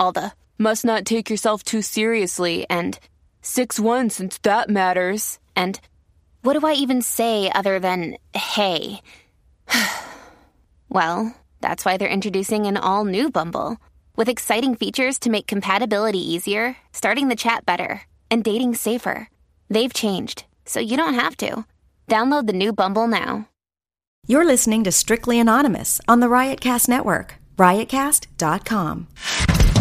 All the must not take yourself too seriously and 6 1 since that matters. And what do I even say other than hey? well, that's why they're introducing an all new Bumble with exciting features to make compatibility easier, starting the chat better, and dating safer. They've changed, so you don't have to. Download the new Bumble now. You're listening to Strictly Anonymous on the Riotcast Network, riotcast.com.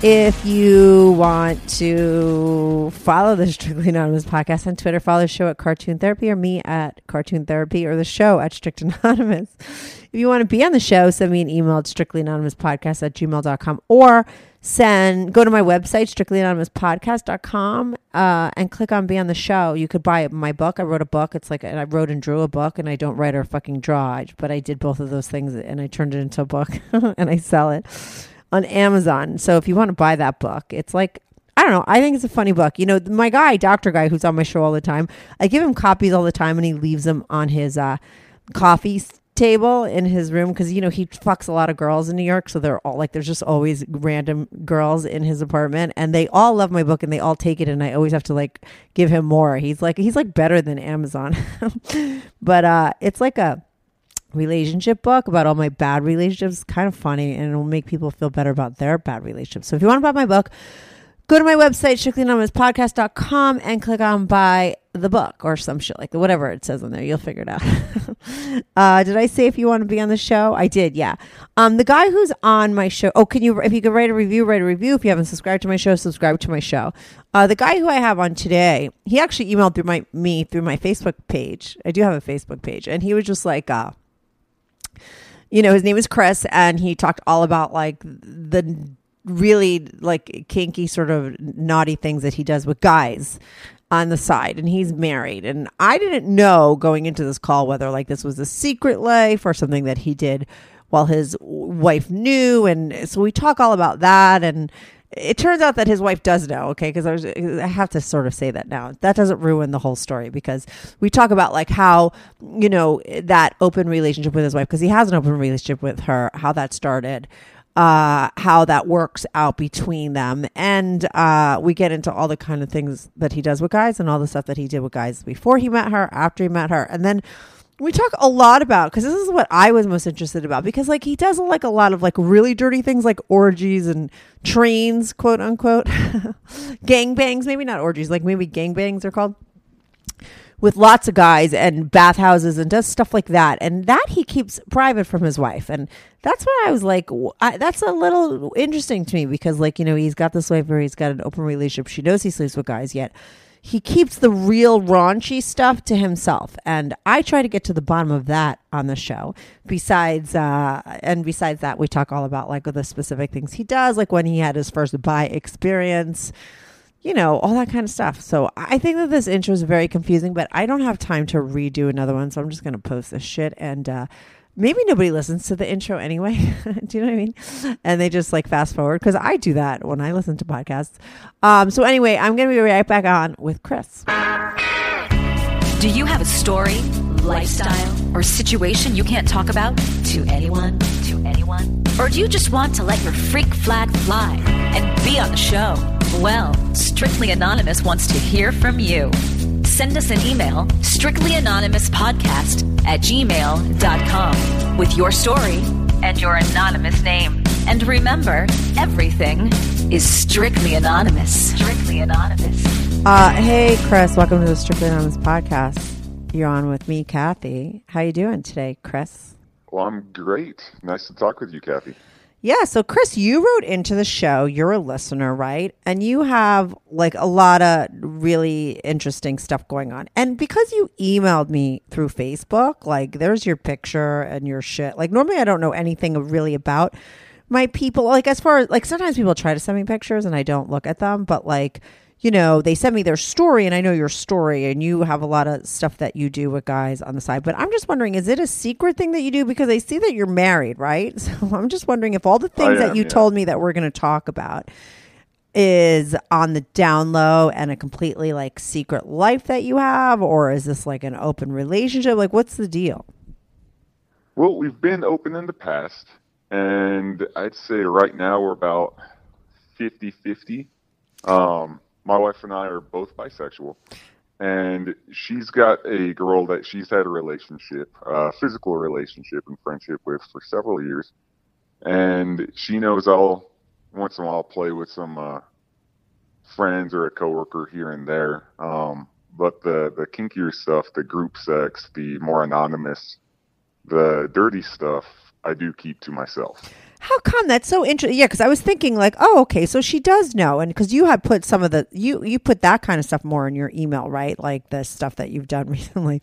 If you want to follow the Strictly Anonymous podcast on Twitter, follow the show at Cartoon Therapy or me at Cartoon Therapy or the show at Strict Anonymous. If you want to be on the show, send me an email at strictlyanonymouspodcast at gmail.com or send go to my website strictlyanonymouspodcast.com uh, and click on be on the show. You could buy my book. I wrote a book. It's like i wrote and drew a book and i don't write or fucking draw. But i did both of those things and i turned it into a book and i sell it on amazon so if you want to buy that book it's like I don't know. I think it's a funny book. You know, my guy, Doctor Guy, who's on my show all the time, I give him copies all the time and he leaves them on his uh, coffee table in his room because you know he fucks a lot of girls in New York, so they're all like there's just always random girls in his apartment, and they all love my book and they all take it, and I always have to like give him more. He's like he's like better than Amazon, but uh, it's like a relationship book about all my bad relationships. Kind of funny, and it'll make people feel better about their bad relationships. So if you want to buy my book. Go to my website, strictlyanonymouspodcast.com, and click on buy the book or some shit like whatever it says on there. You'll figure it out. uh, did I say if you want to be on the show? I did, yeah. Um, the guy who's on my show. Oh, can you? If you could write a review, write a review. If you haven't subscribed to my show, subscribe to my show. Uh, the guy who I have on today, he actually emailed through my me through my Facebook page. I do have a Facebook page, and he was just like, uh, you know, his name is Chris, and he talked all about like the really like kinky sort of naughty things that he does with guys on the side and he's married. And i didn't know going into this call whether like this was a secret life or something that he did while his wife knew and so we talk all about that and it turns out that his wife does know okay because I, was, I have to sort of say that now that doesn't ruin the whole story because we talk about like how you know that open relationship with his wife because he has an open relationship with her how that started uh, how that works out between them. And uh, we get into all the kind of things that he does with guys and all the stuff that he did with guys before he met her, after he met her. And then we talk a lot about because this is what I was most interested about because like he does like a lot of like really dirty things like orgies and trains, quote unquote, gang bangs, maybe not orgies, like maybe gang bangs are called with lots of guys and bathhouses and does stuff like that. And that he keeps private from his wife. And that's what I was like, I, that's a little interesting to me because, like, you know, he's got this wife where he's got an open relationship. She knows he sleeps with guys, yet he keeps the real raunchy stuff to himself. And I try to get to the bottom of that on the show. Besides, uh, and besides that, we talk all about like the specific things he does, like when he had his first bi experience you know, all that kind of stuff. So I think that this intro is very confusing, but I don't have time to redo another one. So I'm just going to post this shit. And uh, maybe nobody listens to the intro anyway. do you know what I mean? And they just like fast forward because I do that when I listen to podcasts. Um, so anyway, I'm going to be right back on with Chris. Do you have a story, lifestyle, or situation you can't talk about to anyone? To anyone? Or do you just want to let your freak flag fly and be on the show? Well, Strictly Anonymous wants to hear from you. Send us an email, strictlyanonymouspodcast at gmail.com, with your story and your anonymous name. And remember, everything is strictly anonymous. Strictly anonymous. Uh, hey, Chris, welcome to the Strictly Anonymous podcast. You're on with me, Kathy. How you doing today, Chris? Well, I'm great. Nice to talk with you, Kathy. Yeah, so Chris, you wrote into the show. You're a listener, right? And you have like a lot of really interesting stuff going on. And because you emailed me through Facebook, like there's your picture and your shit. Like normally I don't know anything really about my people. Like as far as like sometimes people try to send me pictures and I don't look at them, but like you know, they send me their story and I know your story and you have a lot of stuff that you do with guys on the side. But I'm just wondering, is it a secret thing that you do? Because I see that you're married, right? So I'm just wondering if all the things am, that you yeah. told me that we're going to talk about is on the down low and a completely like secret life that you have, or is this like an open relationship? Like, what's the deal? Well, we've been open in the past, and I'd say right now we're about 50 50. Um, my wife and I are both bisexual, and she's got a girl that she's had a relationship, a physical relationship and friendship with for several years, and she knows I'll once in a while play with some uh, friends or a coworker here and there. Um, but the the kinkier stuff, the group sex, the more anonymous, the dirty stuff, I do keep to myself. How come that's so interesting? Yeah, because I was thinking like, oh, okay, so she does know, and because you had put some of the you you put that kind of stuff more in your email, right? Like the stuff that you've done recently,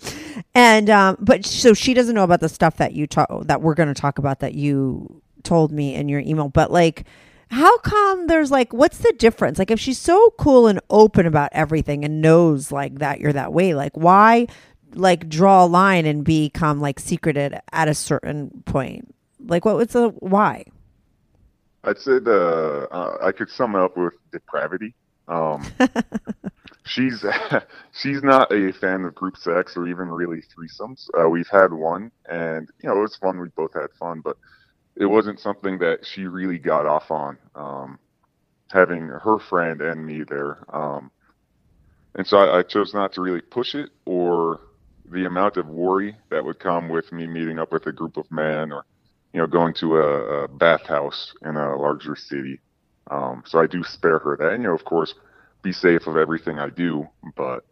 and um, but so she doesn't know about the stuff that you talk that we're going to talk about that you told me in your email, but like. How come there's like what's the difference? Like if she's so cool and open about everything and knows like that you're that way, like why like draw a line and become like secreted at a certain point? Like what was the why? I'd say the uh, I could sum it up with depravity. Um, she's she's not a fan of group sex or even really threesomes. Uh, we've had one, and you know it was fun. We both had fun, but it wasn't something that she really got off on. Um, having her friend and me there, um, and so I, I chose not to really push it or the amount of worry that would come with me meeting up with a group of men or you know, going to a, a bathhouse in a larger city. Um, so I do spare her that. And, you know, of course, be safe of everything I do. But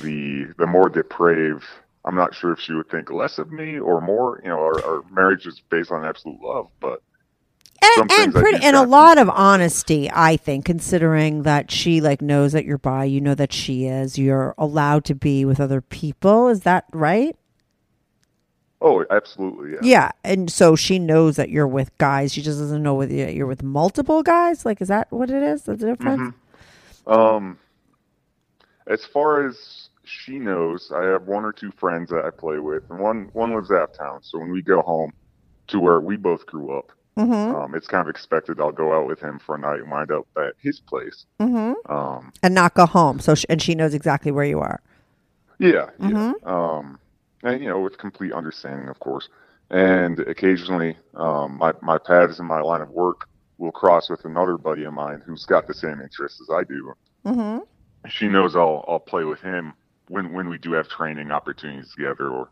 the the more depraved, I'm not sure if she would think less of me or more. You know, our, our marriage is based on absolute love, but and, and pretty and a lot of honesty i think considering that she like knows that you're bi you know that she is you're allowed to be with other people is that right Oh, absolutely. Yeah. Yeah, and so she knows that you're with guys. She just doesn't know whether you're with multiple guys. Like, is that what it is? The difference? Mm-hmm. Um, as far as she knows, I have one or two friends that I play with, and one one lives out of town. So when we go home to where we both grew up, mm-hmm. um, it's kind of expected I'll go out with him for a night and wind up at his place. Mm-hmm. Um, and not go home. So she, and she knows exactly where you are. Yeah. Yeah. Mm-hmm. Um and you know with complete understanding of course and occasionally um, my, my paths in my line of work will cross with another buddy of mine who's got the same interests as i do mm-hmm. she knows i'll i'll play with him when when we do have training opportunities together or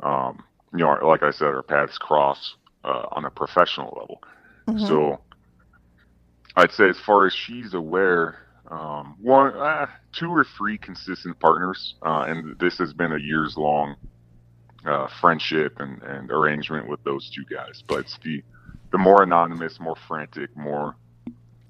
um, you know like i said our paths cross uh, on a professional level Mm-hmm. so i'd say as far as she's aware um, one, uh, two or three consistent partners, uh, and this has been a years long uh, friendship and, and arrangement with those two guys. But it's the the more anonymous, more frantic, more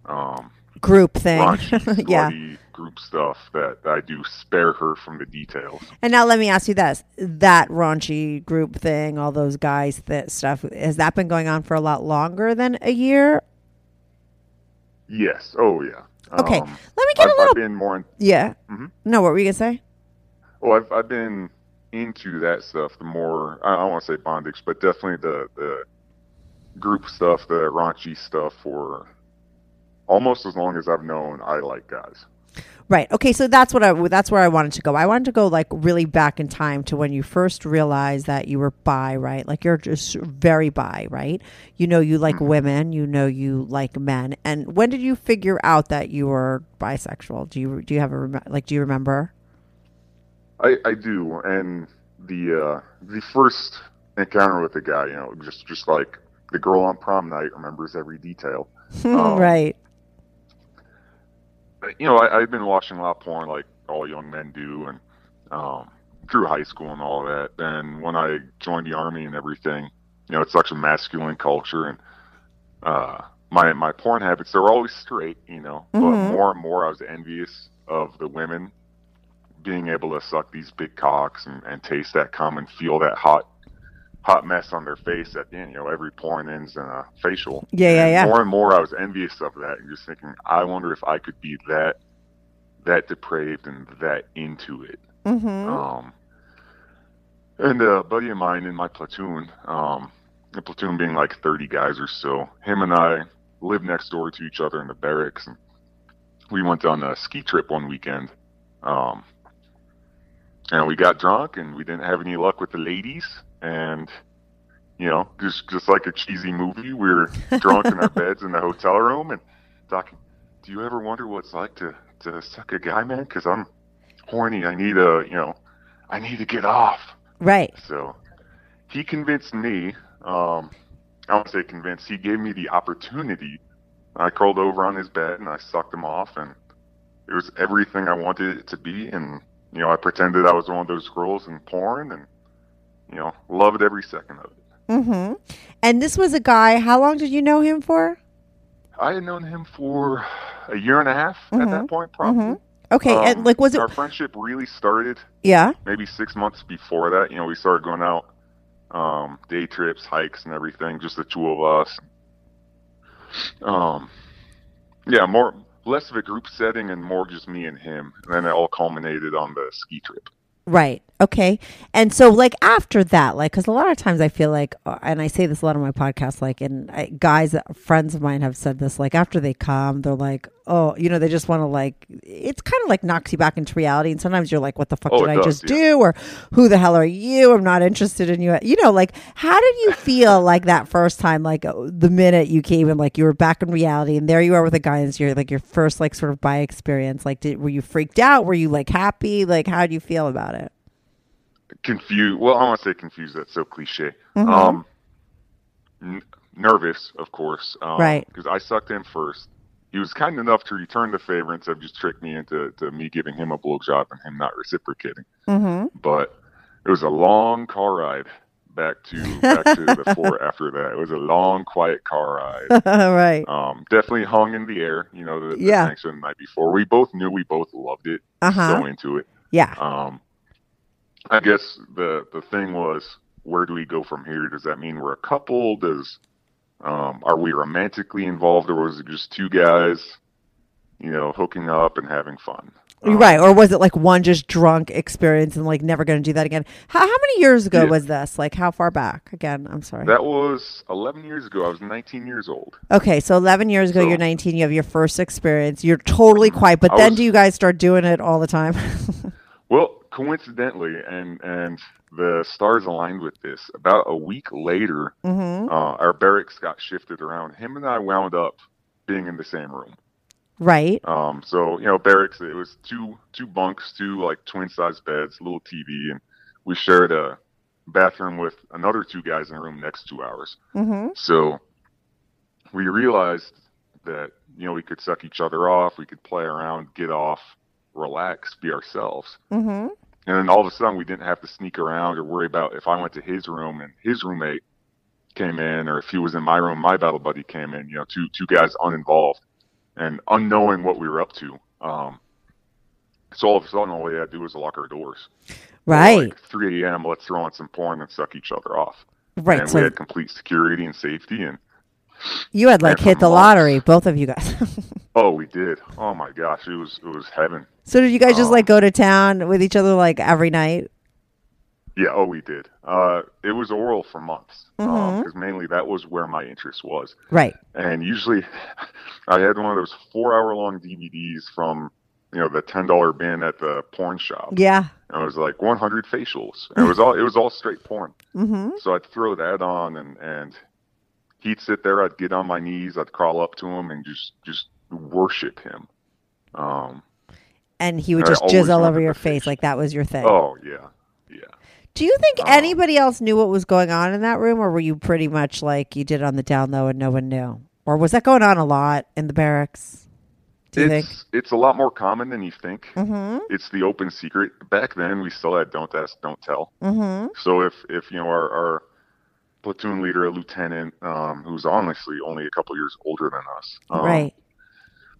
um, Group thing. raunchy, yeah. Group stuff that I do spare her from the details. And now let me ask you this: that raunchy group thing, all those guys, that stuff, has that been going on for a lot longer than a year? Yes. Oh yeah. Okay. Um, let me get I've, a little. I've been more. In, yeah. Mhm. No, what were you gonna say? Well, I've I've been into that stuff. The more I don't want to say bondage, but definitely the the group stuff, the raunchy stuff for almost as long as I've known I like guys. Right. Okay. So that's what I. That's where I wanted to go. I wanted to go like really back in time to when you first realized that you were bi. Right. Like you're just very bi. Right. You know you like women. You know you like men. And when did you figure out that you were bisexual? Do you do you have a like? Do you remember? I I do, and the uh the first encounter with the guy, you know, just just like the girl on prom night remembers every detail. Um, right. You know, I, I've been watching a lot of porn like all young men do, and um, through high school and all that. And when I joined the army and everything, you know, it's such a masculine culture, and uh, my my porn habits they're always straight, you know, but Mhm. more and more I was envious of the women being able to suck these big cocks and, and taste that cum and feel that hot hot mess on their face at the end. You know, every porn ends in a facial. Yeah, yeah, And yeah. More and more, I was envious of that, and just thinking, I wonder if I could be that that depraved and that into it. Mm-hmm. Um, and a buddy of mine in my platoon, um, the platoon being like 30 guys or so, him and I lived next door to each other in the barracks. And we went on a ski trip one weekend. Um, and we got drunk and we didn't have any luck with the ladies. And, you know, just, just like a cheesy movie, we were drunk in our beds in the hotel room and talking, do you ever wonder what it's like to, to suck a guy, man? Cause I'm horny. I need a, you know, I need to get off. Right. So he convinced me. Um, I won't say convinced. He gave me the opportunity. I curled over on his bed and I sucked him off, and it was everything I wanted it to be. And you know, I pretended I was one of those girls in porn, and you know, loved every second of it. Mm-hmm. And this was a guy. How long did you know him for? I had known him for a year and a half at Mhm. that point, probably. Mhm. Okay, and, Um, like, was it- our friendship really started? Yeah. maybe six months before that. You know, we started going out, um, day trips, hikes, and everything. Just the two of us. Um, yeah, more less of a group setting and more just me and him. And then it all culminated on the ski trip. Right. Okay. And so, like after that, like, because a lot of times I feel like, uh, and I say this a lot on my podcast, like, and I, guys, friends of mine have said this, like, after they come, they're like, oh, you know, they just want to like, it's kind of like knocks you back into reality. And sometimes you're like, what the fuck Oh, did I does, just yeah. do? Or who the hell are you? I'm not interested in you. You know, like, how did you feel like that first time, like uh, the minute you came and like you were back in reality and there you are with a guy and you're like your first like sort of bi experience? Like, did, were you freaked out? Were you like happy? Like, how do you feel about it? Confused. Well, I want to say confused. That's so cliche. Mhm. Um, n- nervous, of course. Um, Right. Because I sucked in first. He was kind enough to return the favor instead of just trick me into to me giving him a blowjob and him not reciprocating. Mm-hmm. but it was a long car ride back to back to the fort after that. It was a long, quiet car ride. right. Um, definitely hung in the air. You know, the, the Yeah. sanction the night before. We both knew we both loved it. Uh-huh. So into it. Yeah. Um, I guess the the thing was, where do we go from here? Does that mean we're a couple? Does um, are we romantically involved, or was it just two guys, you know, hooking up and having fun? right. Or was it like one just drunk experience and like never going to do that again? How, how many years ago Yeah. was this? Like how far back? Again, I'm sorry. That was 11 years ago. I was 19 years old. okay, so 11 years ago, you're 19. You have your first experience. You're totally quiet, but I then was- do you guys start doing it all the time? Coincidentally, and and the stars aligned with this. About a week later, Mhm. uh, our barracks got shifted around. Him and I wound up being in the same room. right. Um, so you know, barracks. It was two two bunks, two like twin size beds, little TV, and we shared a bathroom with another two guys in a room next to ours. Mm-hmm. So we realized that you know we could suck each other off, we could play around, get off, relax, be ourselves. Mm-hmm. And then all of a sudden, we didn't have to sneak around or worry about if I went to his room and his roommate came in, or if he was in my room, my battle buddy came in. You know, two two guys uninvolved and unknowing what we were up to. Um, so all of a sudden, all we had to do was lock our doors. Right. Like 3 a.m. Let's throw on some porn and suck each other off. Right, And so- we had complete security and safety, and You had like hit the months- lottery, both of you guys. oh, we did. Oh my gosh, it was it was heaven. so did you guys just Um, like go to town with each other like every night? Yeah, oh, we did. Uh, it was oral for months because mainly that was where my interest was. Right. And usually, I had one of those four-hour-long DVDs from you know the ten-dollar bin at the porn shop. Yeah. And it was like 100 facials. And it was all it was all straight porn. Mm-hmm. So I'd throw that on, and and he'd sit there. I'd get on my knees. I'd crawl up to him and just just worship him. Um. And he would just jizz all over your face like that was your thing. Oh yeah, yeah. Do you think Um, anybody else knew what was going on in that room, or were you pretty much like you did on the down low and no one knew, or was that going on a lot in the barracks? Do you it's think? it's a lot more common than you think. Mm-hmm. It's the open secret. Back then, we still had don't ask, don't tell. Mm-hmm. So if if you know our, our platoon leader, a lieutenant, um, who's honestly only a couple years older than us, um, right.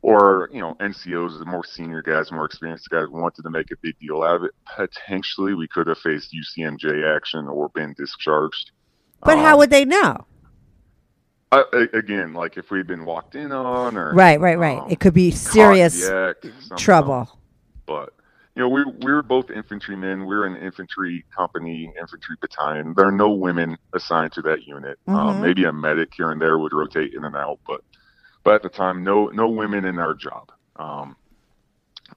or you know NCOs, the more senior guys, more experienced guys, wanted to make a big deal out of it. Potentially, we could have faced UCMJ action or been discharged. But Um, how would they know? a- again, like if we'd been walked in on, or Right, right, right. um, it could be serious in the act, something, trouble. but you know we we were both infantrymen. We are an infantry company, infantry battalion. There are no women assigned to that unit. Mhm. Um, maybe a medic here and there would rotate in and out, but but at the time, no no women in our job. Um,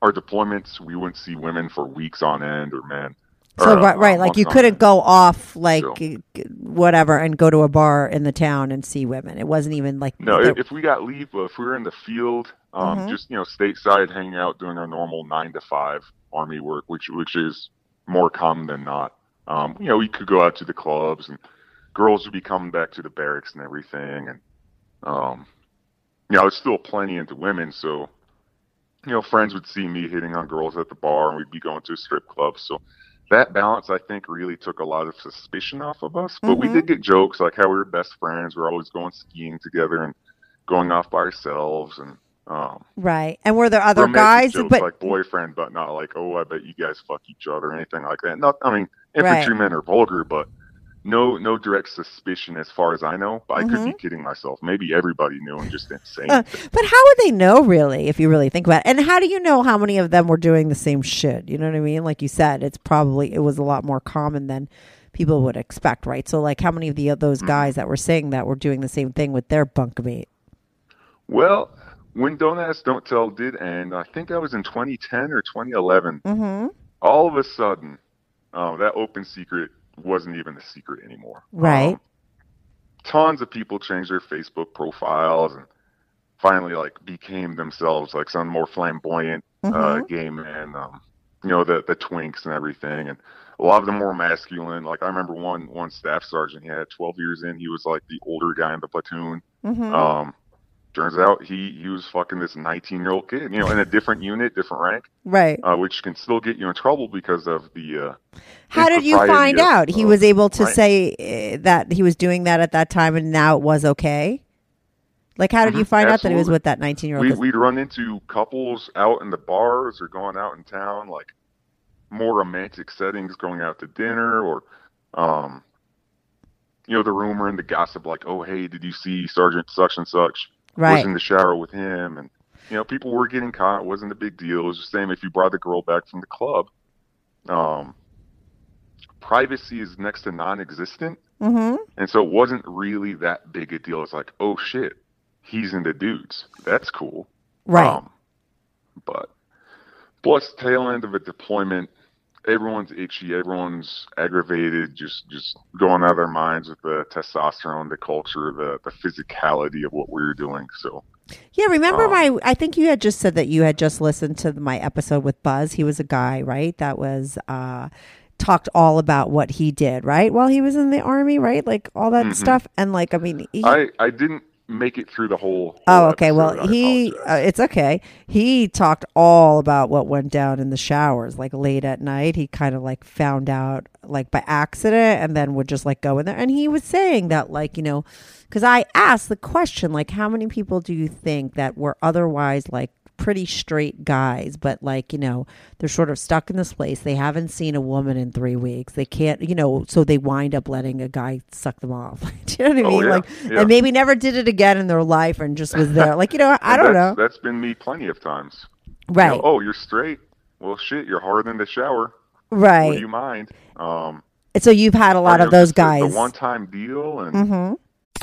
our deployments, we wouldn't see women for weeks on end or men. So or, uh, right, right, like you couldn't end. go off like So- whatever and go to a bar in the town and see women. It wasn't even like No, there- if, we got leave, if we were in the field, um, Mhm. just you know, stateside, hanging out, doing our normal nine to five army work, which which is more common than not. Um, you know, we could go out to the clubs, and girls would be coming back to the barracks and everything, and um, you know, it's still plenty into women, so you know, friends would see me hitting on girls at the bar, and we'd be going to a strip club, so. That balance, I think, really took a lot of suspicion off of us. But we Mhm. did get jokes like how we were best friends. We are always going skiing together and going off by ourselves and um right. And were there other guys? jokes But like boyfriend but not like oh i bet you guys fuck each other or anything like that not i mean Right. infantrymen are vulgar but no no direct suspicion as far as i know but i could be Mhm. kidding myself maybe everybody knew and just didn't say uh, but how would they know really if you really think about it? And how do you know how many of them were doing the same shit? You know what I mean? Like you said, it's probably it was a lot more common than people would expect, right? So like how many of the of those Mm-hmm. guys that were saying that were doing the same thing with their bunkmate? well when don't ask don't tell did end i think I was in 2010 or 2011 Mm-hmm. all of a sudden uh, that open secret wasn't even a secret anymore Right. Um, tons of people changed their Facebook profiles and finally like became themselves like some more flamboyant uh, Mhm. gay men. Um, you know the the twinks and everything, and a lot of them more masculine. Like I remember one one staff sergeant. He had 12 years in. He was like the older guy in the platoon. Mhm. Um, turns out he he was fucking this 19 year old kid. You know, in a different unit, different rank. Right. Uh, which can still get you in trouble because of the. Uh, How did you find of- out he of- was able to right. say uh, that he was doing that at that time and now it was okay? Like, how did Mhm, you find out that he was with that 19 year we, old? we'd run into couples out in the bars or going out in town, like more romantic settings, going out to dinner or, um, you know, the rumor and the gossip, like, oh, hey, did you see Sergeant such and such? Right. Was in the shower with him, and you know, people were getting caught. It wasn't a big deal. It was the same if you brought the girl back from the club. Um, privacy is next to non-existent. Mm-hmm. And so it wasn't really that big a deal. It's like, oh shit, he's into dudes. That's cool. Right. Um, but plus tail end of a deployment, everyone's itchy, everyone's aggravated, just just going out of their minds with the testosterone, the culture, the the physicality of what we were doing. So Yeah, remember Um, my? I think you had just said that you had just listened to my episode with Buzz. He was a guy, right? That was uh, talked all about what he did, right, while he was in the army, right? Like all that Mhm. stuff, and like I mean, he, I I didn't make it through the whole. Oh, whole okay. Well, episode. I he uh, it's okay. He talked all about what went down in the showers, like late at night. He kind of like found out like by accident, and then would just like go in there. And he was saying that like you know, because I asked the question like, how many people do you think that were otherwise like pretty straight guys, but like, you know, they're sort of stuck in this place. They haven't seen a woman in three weeks. They can't, you know, so they wind up letting a guy suck them off. Do you know what I Oh, mean? yeah, Like, yeah. and maybe never did it again in their life and just was there. Like, you know, I don't know. That's been me plenty of times. You Right. know, oh, you're straight. Well, shit, you're hard in the shower. Right. Would you mind? Um, so you've had a lot of those guys. The one-time deal, and Mm-hmm.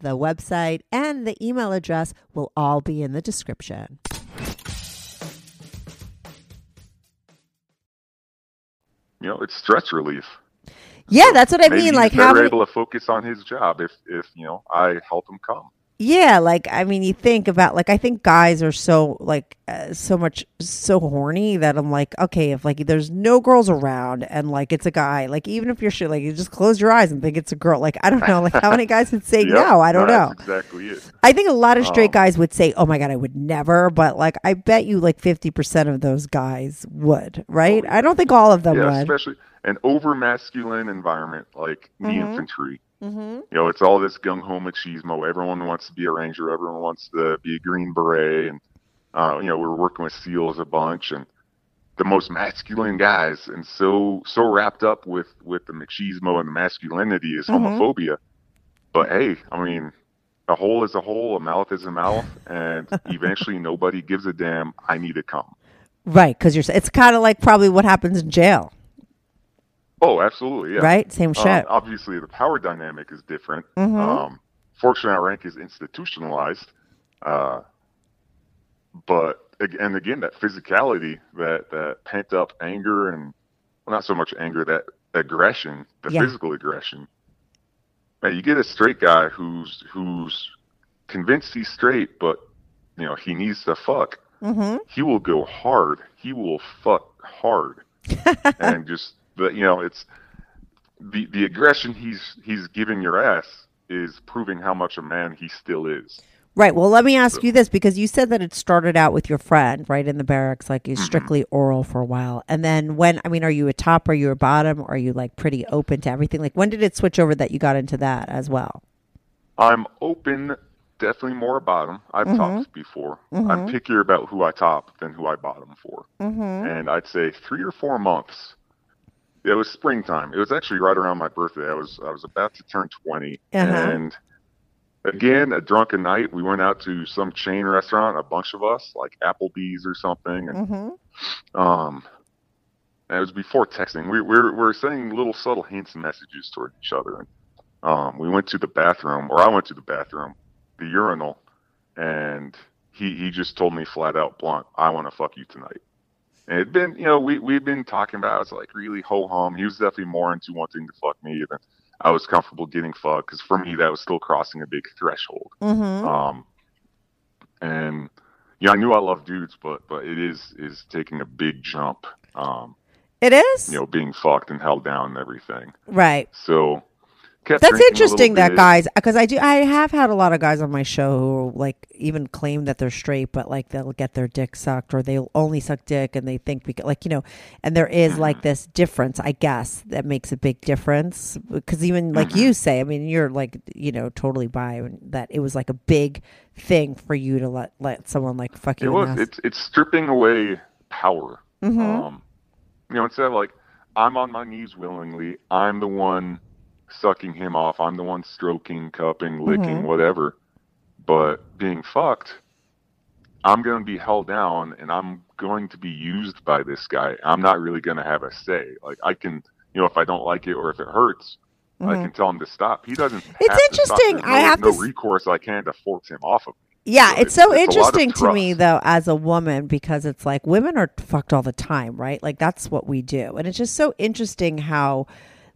the website, and the email address will all be in the description. you know, it's stress relief. Yeah, that's what I mean. Like how many, able to focus on his job if, if you know, I help him come. Yeah, like I mean, you think about like I think guys are so like uh, so much so horny that I'm like, okay, if like there's no girls around and like it's a guy, like even if you're shit, like you just close your eyes and think it's a girl. Like I don't know, like how many guys would say Yep. no? I don't know. Exactly it. I think a lot of straight Um, guys would say, "Oh my god, I would never," but like I bet you like fifty percent of those guys would, right? I don't think all of them Oh, yeah, would. especially an over masculine environment like the Mhm. infantry. Mm-hmm. You know, it's all this gung ho machismo. Everyone wants to be a ranger. Everyone wants to be a green beret, and uh, you know, we're working with SEALs a bunch, and the most masculine guys, and so so wrapped up with with the machismo and the masculinity is Mhm. homophobia. But hey, I mean, a hole is a hole, a mouth is a mouth, and eventually nobody gives a damn. I need to come. Right, because you're. It's kind of like probably what happens in jail. Oh, absolutely, yeah. Right? Same Um, shit. obviously, the power dynamic is different. Mhm. Um, Fortune Outrank is institutionalized, uh, but and again, that physicality, that that pent up anger, and well, not so much anger, that aggression, the Yeah. physical aggression. Man, you get a straight guy who's who's convinced he's straight, but you know he needs to fuck. Mm-hmm. He will go hard. He will fuck hard, and just the you know it's the the aggression he's he's giving your ass is proving how much a man he still is. Right. Well, let me ask you this because you said that it started out with your friend, right, in the barracks, like Mm-hmm. you strictly oral for a while. And then when, I mean, are you a top? Are you a bottom? Or are you like pretty open to everything? Like when did it switch over that you got into that as well? I'm open, definitely more bottom. I've Mhm. topped before. I'm Mhm. pickier about who I top than who I bottom for. Mm-hmm. And I'd say three or four months. It was springtime. It was actually right around my birthday. I was I was about to turn 20 Uh-huh. and again a drunken night we went out to some chain restaurant a bunch of us like applebee's or something and Mm-hmm. um and it was before texting we, we, were, we were sending little subtle hints and messages toward each other and um we went to the bathroom or i went to the bathroom the urinal and he he just told me flat out blunt i want to fuck you tonight and it'd been you know we we'd been talking about it's like really ho hum he was definitely more into wanting to fuck me than i was comfortable getting fucked because for me that was still crossing a big threshold Mm-hmm. um, and yeah, I knew I love dudes, but but it is is taking a big jump. Um, It is? you know, being fucked and held down and everything. Right. So That's interesting that guys, because I do, I have had a lot of guys on my show who like even claim that they're straight, but like they'll get their dick sucked or they'll only suck dick and they think because like you know, and there is Mm-hmm. like this difference, I guess, that makes a big difference because even like Mm-hmm. you say, I mean, you're like you know totally bi that it was like a big thing for you to let let someone like fuck you. It was. It's it's stripping away power. Mhm. Um, you know, instead of like I'm on my knees willingly, I'm the one sucking him off. I'm the one stroking, cupping, licking, Mhm. whatever. But being fucked, I'm going to be held down and I'm going to be used by this guy. I'm not really going to have a say. Like I can, you know, if I don't like it or if it hurts, I Mhm. can tell him to stop. He doesn't. It's have to stop. interesting. I no, have no to recourse I can to force him off of me. Yeah, So it's so it's lot of interesting to me though as a woman because it's like women are fucked all the time, right? Like that's what we do. And it's just so interesting how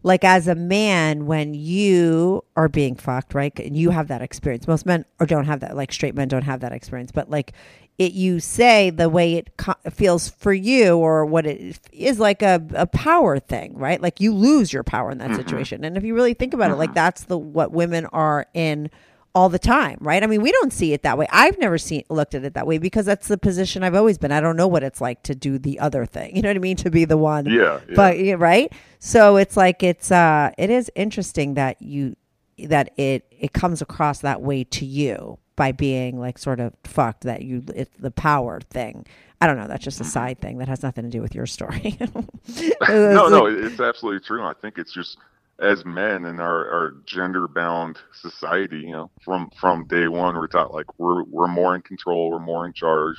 like as a man when you are being fucked, right? And you have that experience. Most men or don't have that like straight men don't have that experience, but like it you say the way it co- feels for you or what it is like a, a power thing, right? Like you lose your power in that Mhm. situation. And if you really think about it, like that's the what women are in all the time, right? I mean, we don't see it that way. I've never seen looked at it that way because that's the position I've always been. I don't know what it's like to do the other thing. You know what I mean? To be the one. Yeah, yeah. But right? So it's like it's uh it is interesting that you that it it comes across that way to you by being like sort of fucked that you it's the power thing. I don't know, that's just a Mm-hmm. side thing that has nothing to do with your story. no, no, it's absolutely true. I think it's just as men in our, our gender bound society, you know, from from day one we're taught like we're we're more in control, we're more in charge,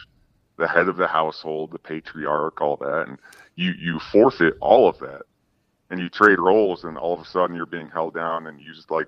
the head of the household, the patriarch, all that, and you you forfeit all of that, and you trade roles, and all of a sudden you're being held down and used like,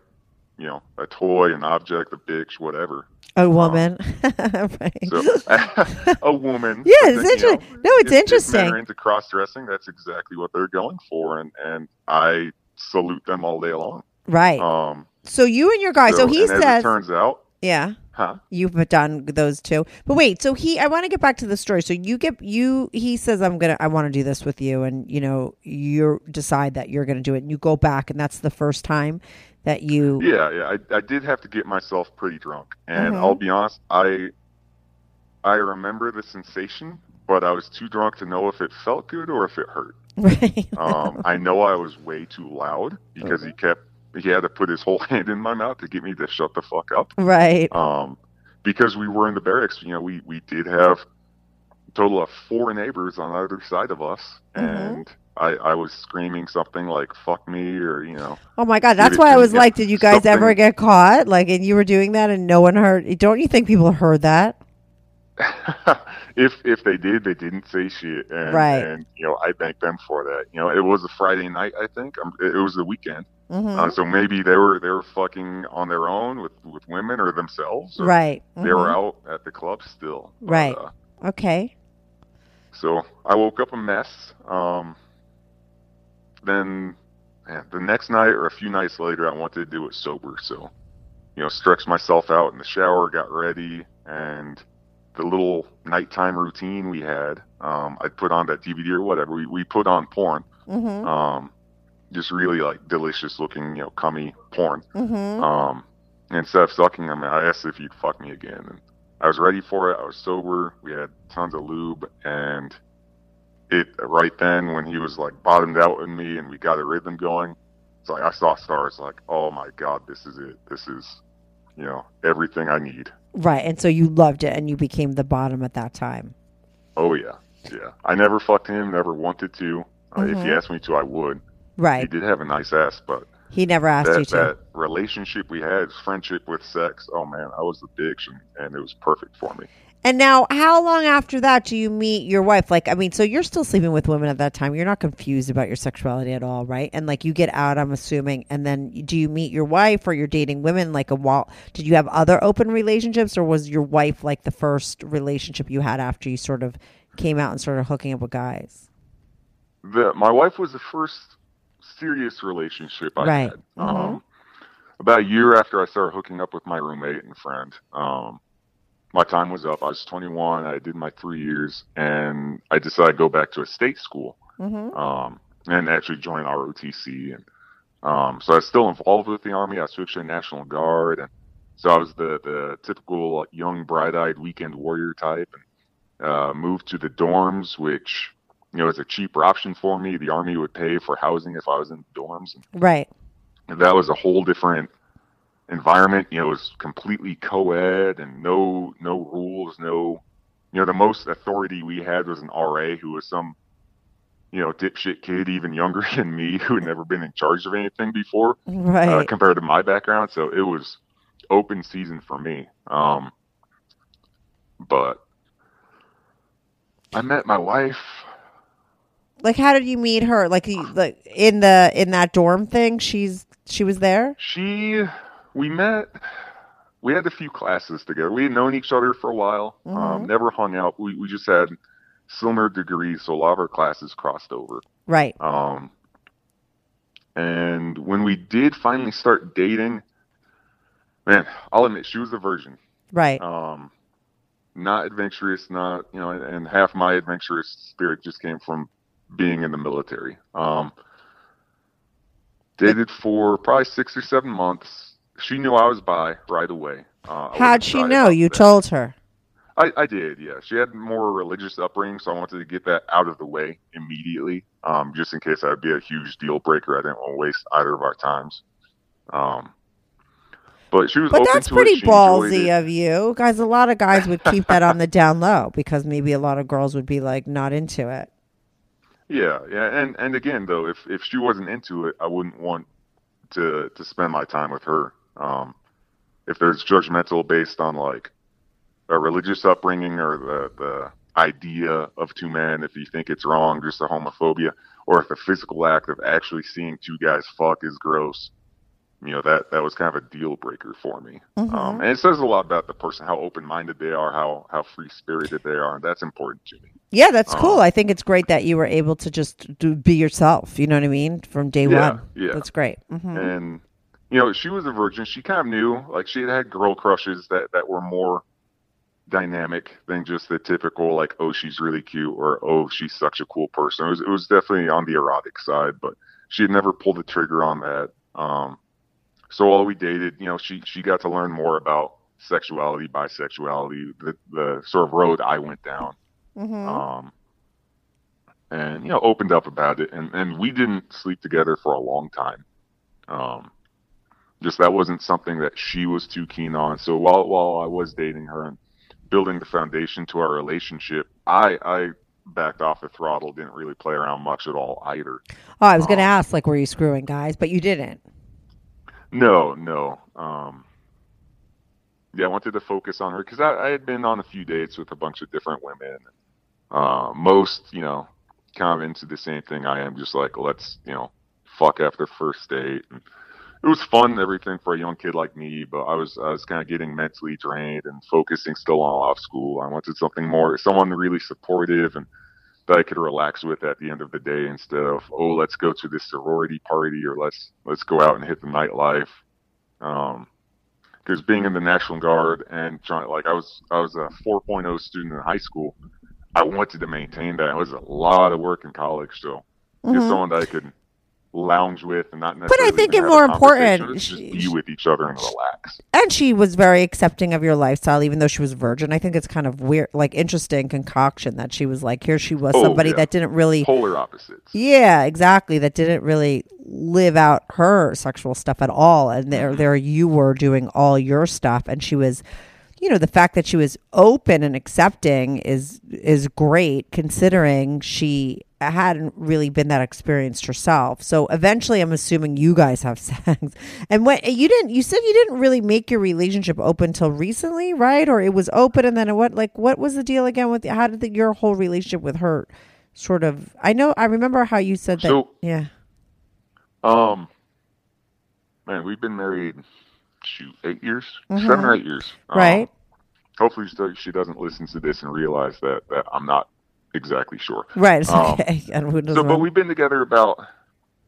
you know, a toy, an object, a bitch, whatever. a woman. right. So a woman. Yeah, it's then, you interesting. No, it's if- If men interesting. into cross dressing, that's exactly what they're going for, and and I salute them all day long. Right. Um. So you and your guy. So, he says, it turns out, yeah. huh? You've done those two. But wait, so he I want to get back to the story. So you get you he says I'm going to I want to do this with you and you know you decide that you're going to do it and you go back and that's the first time that you Yeah, yeah. I I did have to get myself pretty drunk, and Mhm. I'll be honest, I I remember the sensation, but I was too drunk to know if it felt good or if it hurt. Right. um, I know I was way too loud because he kept he had to put his whole hand in my mouth to get me to shut the fuck up. Right. Um, because we were in the barracks, you know, we we did have a total of four neighbors on either side of us, Mm-hmm. and I I was screaming something like "fuck me" or you know. Oh my god, that's why I was like, did you guys ever get caught? Like and you were doing that and no one heard Don't you think people heard that? if if they did, they didn't say shit, and, Right. and you know I thank them for that. You know, it was a Friday night, I think. Um, it, was the weekend, Mhm. uh, so maybe they were they were fucking on their own with with women or themselves. Or Right. They were Mhm. out at the club still. But, Right. uh, Okay. so I woke up a mess. Um, then man, the next night or a few nights later, I wanted to do it sober. So, you know, stretched myself out in the shower, got ready, and the little nighttime routine we had, um, I put on that DVD or whatever. We, we put on porn. Mhm. Um, just really like delicious looking, you know, cummy porn. Mhm. Um, and instead of sucking him, I asked if he'd fuck me again. And I was ready for it. I was sober. We had tons of lube, and it right then when he was like bottomed out in me, and we got a rhythm going. It's like I saw stars. Like, oh my god, this is it. This is, you know, everything I need. Right. And so you loved it and you became the bottom at that time. Oh yeah, yeah. I never fucked him. Never wanted to. Uh, if he Mhm. asked me to, I would. Right. He did have a nice ass, but He never asked that, you to. that relationship we had, friendship with sex. Oh man, I was addiction, and it was perfect for me. And now, how long after that do you meet your wife? Like, I mean, so you're still sleeping with women at that time. You're not confused about your sexuality at all, right? And like, you get out, I'm assuming, and then do you meet your wife, or you're dating women? Like a while? Did you have other open relationships, or was your wife like the first relationship you had after you sort of came out and started hooking up with guys? The my wife was the first serious relationship I Right. had. Mhm. Um, about a year after I started hooking up with my roommate and friend, um, my time was up. I was 21. I did my three years, and I decided to go back to a state school Mm-hmm. um, and actually join ROTC. And um, so I was still involved with the Army. I switched to the National Guard, and so I was the the typical young, bright-eyed weekend warrior type. And uh, moved to the dorms, which you know is a cheaper option for me. The Army would pay for housing if I was in dorms, and Right. and that was a whole different environment. You know, it was completely co-ed and no no rules, no. You know, the most authority we had was an RA who was some you know, dipshit kid, even younger than me, who had never been in charge of anything before, Right. uh, compared to my background. So it was open season for me. Um, but I met my wife. Like, how did you meet her? Like, like in the in that dorm thing, she's she was there. She, we met. We had a few classes together. We had known each other for a while. Um, Mhm. never hung out. We we just had similar degrees, so a lot of our classes crossed over. Right. Um, and when we did finally start dating, man, I'll admit she was a virgin. Right. Um, not adventurous, not you know, and, and half my adventurous spirit just came from being in the military. Um, dated for probably six or seven months. She knew I was bi right away. Uh, How'd she know? You that. told her. I, I did, yeah. She had more religious upbringing, so I wanted to get that out of the way immediately, um, just in case that would be a huge deal breaker. I didn't want to waste either of our times. Um, but she was But open that's to pretty it. She enjoyed ballsy of you, guys. A lot of guys would keep that on the down low because maybe a lot of girls would be like not into it. Yeah, yeah, and and again though, if if she wasn't into it, I wouldn't want to to spend my time with her. Um, if there's judgmental based on like a religious upbringing or the the idea of two men, if you think it's wrong, just a homophobia, or if the physical act of actually seeing two guys fuck is gross, you know that that was kind of a deal breaker for me. Mm-hmm. Um, and it says a lot about the person, how open minded they are, how how free spirited they are, and that's important to me. Yeah, that's cool. Um, I think it's great that you were able to just do, be yourself. You know what I mean? From day Yeah, one. yeah. That's great. hmm and you know she was a virgin. She kind of knew like she had had girl crushes that that were more dynamic than just the typical like oh she's really cute or oh she's such a cool person. It was, it was definitely on the erotic side but she had never pulled the trigger on that. Um so while we dated you know she she got to learn more about sexuality bisexuality the the sort of road i went down. Hmm um, and you know opened up about it. And and we didn't sleep together for a long time. Um just that wasn't something that she was too keen on so while while i was dating her and building the foundation to our relationship i i backed off the throttle didn't really play around much at all either Oh, I was going to ask, like, were you screwing guys? But you didn't. No, no. Um, yeah, I wanted to focus on her because I, I had been on a few dates with a bunch of different women. Uh, most, you know, kind of into the same thing I am, just like let's, you know, fuck after first date. And it was fun, and everything for a young kid like me, but I was I was kind of getting mentally drained and focusing still on off school. I wanted something more, someone really supportive and that I could relax with at the end of the day instead of oh let's go to this sorority party or let's let's go out and hit the nightlife. Um, because being in the National Guard and trying like I was I was a 4.0 student in high school, I wanted to maintain that. It was a lot of work in college, so get Mhm. someone that I could lounge with and not but I necessarily. think it more important, Just she- be with each other and relax. And she was very accepting of your lifestyle, even though she was a virgin. I think it's kind of weird, like interesting concoction that she was like, here she was, Oh, somebody yeah. that didn't really. Polar opposites. Yeah, exactly. That didn't really live out her sexual stuff at all, and Mm-hmm. there, there you were doing all your stuff, and she was, you know, the fact that she was open and accepting is is great, considering she hadn't really been that experienced herself. So eventually, I'm assuming you guys have sex, and when you didn't, you said you didn't really make your relationship open till recently, right? Or it was open, and then it what? Like, what was the deal again with how did the, your whole relationship with her? Sort of. I know. I remember how you said that. So- yeah. Um, man, we've been married, shoot, eight years, Mhm. seven or eight years. Um, Right. hopefully, she, she doesn't listen to this and realize that that I'm not exactly sure. Right. Um, okay. So, but we've been together about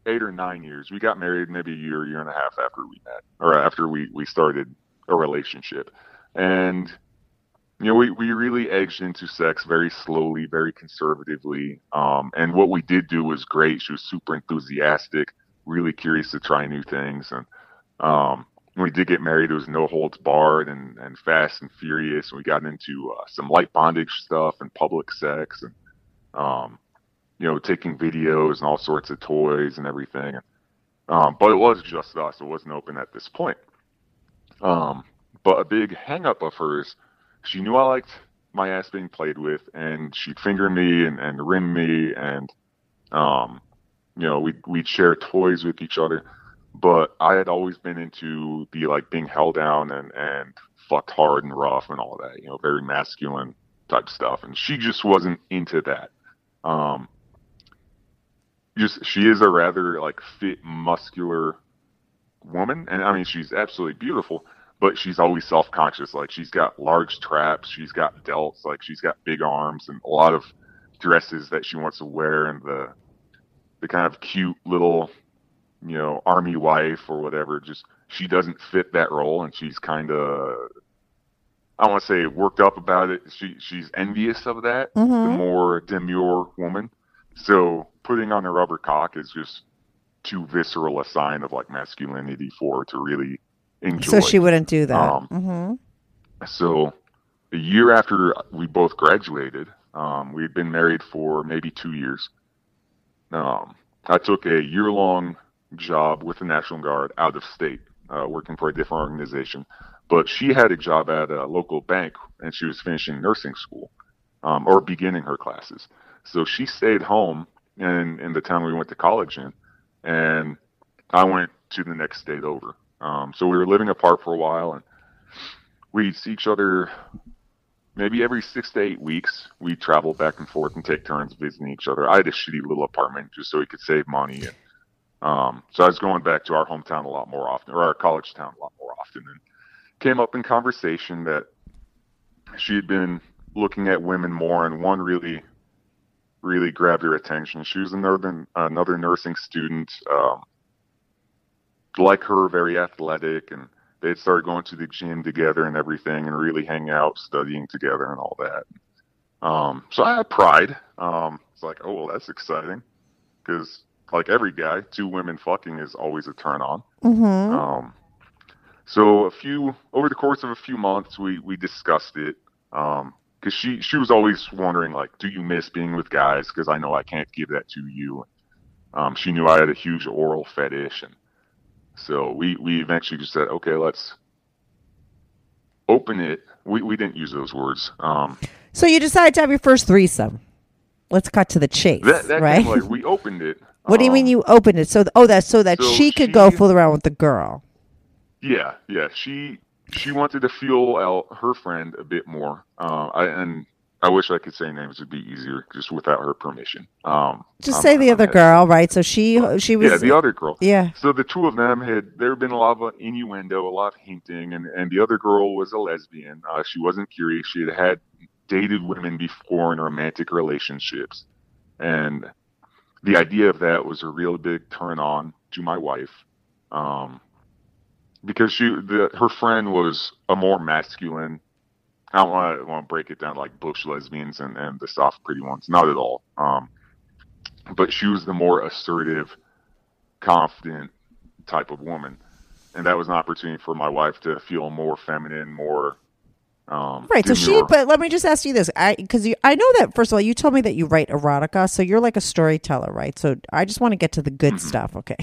eight or nine years. We got married maybe a year, year and a half after we met, or after we we started a relationship, and you know we we really edged into sex very slowly, very conservatively. Um, and what we did do was great. She was super enthusiastic, really curious to try new things, and um, when we did get married, it was no holds barred and, and fast and furious. And we got into uh, some light bondage stuff and public sex and, um, you know, taking videos and all sorts of toys and everything. Um, but it was just us. It wasn't open at this point. Um, but a big hang up of hers, she knew I liked my ass being played with and she'd finger me and, and rim me and Um, you know, we'd, we'd share toys with each other, but I had always been into the like being held down and and fucked hard and rough and all that. You know, very masculine type stuff, and she just wasn't into that. Um, just she is a rather like fit, muscular woman, and I mean she's absolutely beautiful, but she's always self conscious. Like she's got large traps, she's got delts, like she's got big arms, and a lot of dresses that she wants to wear, and the the kind of cute little you know army wife or whatever. Just she doesn't fit that role, and she's kind of I want to say worked up about it. She she's envious of that, the Mhm. more demure woman. So putting on a rubber cock is just too visceral a sign of like masculinity for her to really enjoy. So she wouldn't do that. Um, hmm so a year after we both graduated, um, we'd been married for maybe two years. Um, I took a year long job with the National Guard out of state, uh, working for a different organization. But she had a job at a local bank and she was finishing nursing school um, or beginning her classes. So she stayed home in, in the town we went to college in. And I went to the next state over. Um, so we were living apart for a while and we'd see each other maybe every six to eight weeks. We'd travel back and forth and take turns visiting each other. I had a shitty little apartment just so we could save money. And, um, so I was going back to our hometown a lot more often, or our college town a lot more often. And came up in conversation that she had been looking at women more, and one really, really grabbed her attention. She was another another nursing student, um, like her, very athletic, and they had started going to the gym together and everything, and really hang out, studying together, and all that. Um, so I had pride. Um, it's like, oh well, that's exciting, because like every guy, two women fucking is always a turn on. hmm Um, so a few over the course of a few months, we we discussed it because she she was always wondering like, do you miss being with guys? Because I know I can't give that to you. Um, she knew I had a huge oral fetish, and so we we eventually just said, okay, let's open it. We we didn't use those words. Um, So you decided to have your first threesome. Let's cut to the chase, that that right? came later. We opened it. What do you mean you opened it? So th- oh, that's so that so she could go fool around with the girl. Yeah, yeah. She she wanted to feel out her friend a bit more. Uh, I, and I wish I could say names; it'd be easier just without her permission. Um, Just I'm- say the I'm other girl, right? So she she was yeah, the other girl. Yeah. So the two of them had there had been a lot of innuendo, a lot of hinting, and and the other girl was a lesbian. Uh, she wasn't curious. She had had dated women before in romantic relationships, and the idea of that was a real big turn on to my wife. Um, because she the her friend was a more masculine. I don't want to break it down like bush lesbians and and the soft pretty ones, not at all. Um, but she was the more assertive, confident type of woman, and that was an opportunity for my wife to feel more feminine, more um, Right. So she, but let me just ask you this, I because I know that first of all, you told me that you write erotica, so you're like a storyteller, right? So I just want to get to the good Mm-hmm. stuff, okay?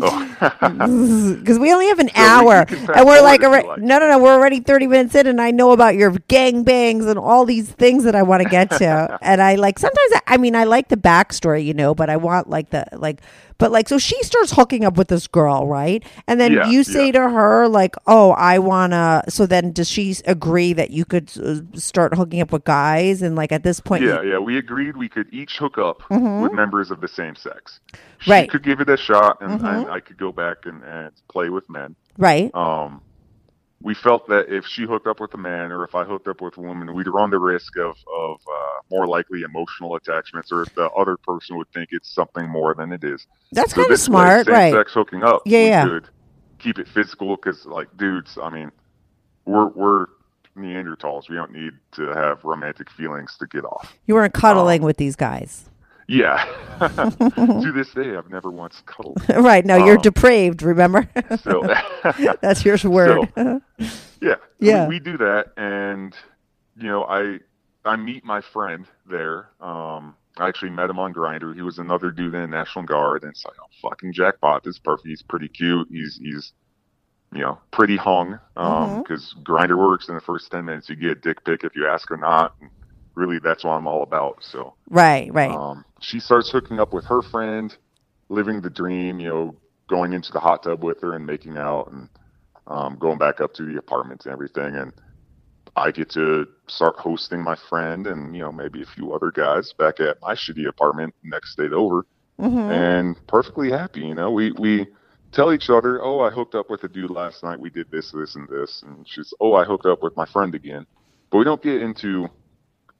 Oh. Because we only have an So hour, you and we're like, like. no, no, no, we're already thirty minutes in, and I know about your gang bangs and all these things that I want to get to, and I like sometimes, I, I mean, I like the backstory, you know, but I want like the like, but like, so she starts hooking up with this girl, right? And then Yeah, you say yeah. to her like, oh, I wanna. So then, does she agree that you could uh, start hooking up with guys, and like at this point, Yeah, yeah. We agreed we could each hook up Mhm. with members of the same sex. She Right. could give it a shot, and, Mhm. and I could go back and, and play with men. right? Um, we felt that if she hooked up with a man, or if I hooked up with a woman, we'd run the risk of of uh, more likely emotional attachments, or if the other person would think it's something more than it is. That's So this way, smart, right. Same-sex hooking up. Yeah, yeah. Could keep it physical because, like, dudes, I mean, we're we're Neanderthals. We don't need to have romantic feelings to get off. You weren't cuddling with these guys, Yeah. to this day, I've never once cuddled. right? No, you're Um, depraved. Remember? so- That's your word. Yeah. Yeah. We, we do that, and you know, I I meet my friend there. Um, I actually met him on Grindr. He was another dude in the National Guard, and it's like, oh, fucking jackpot! This is perfect. He's pretty cute. He's he's you know pretty hung because Grindr works in the first ten minutes. You get a dick pic if you ask or not. And really that's what I'm all about. So Right, right. um, she starts hooking up with her friend, living the dream. You know, going into the hot tub with her and making out, and um, going back up to the apartment and everything. And I get to start hosting my friend and you know maybe a few other guys back at my shitty apartment next state over, Mhm. and perfectly happy. You know, we we tell each other, oh, I hooked up with a dude last night. We did this, this, and this, and she's, oh, I hooked up with my friend again. But we don't get into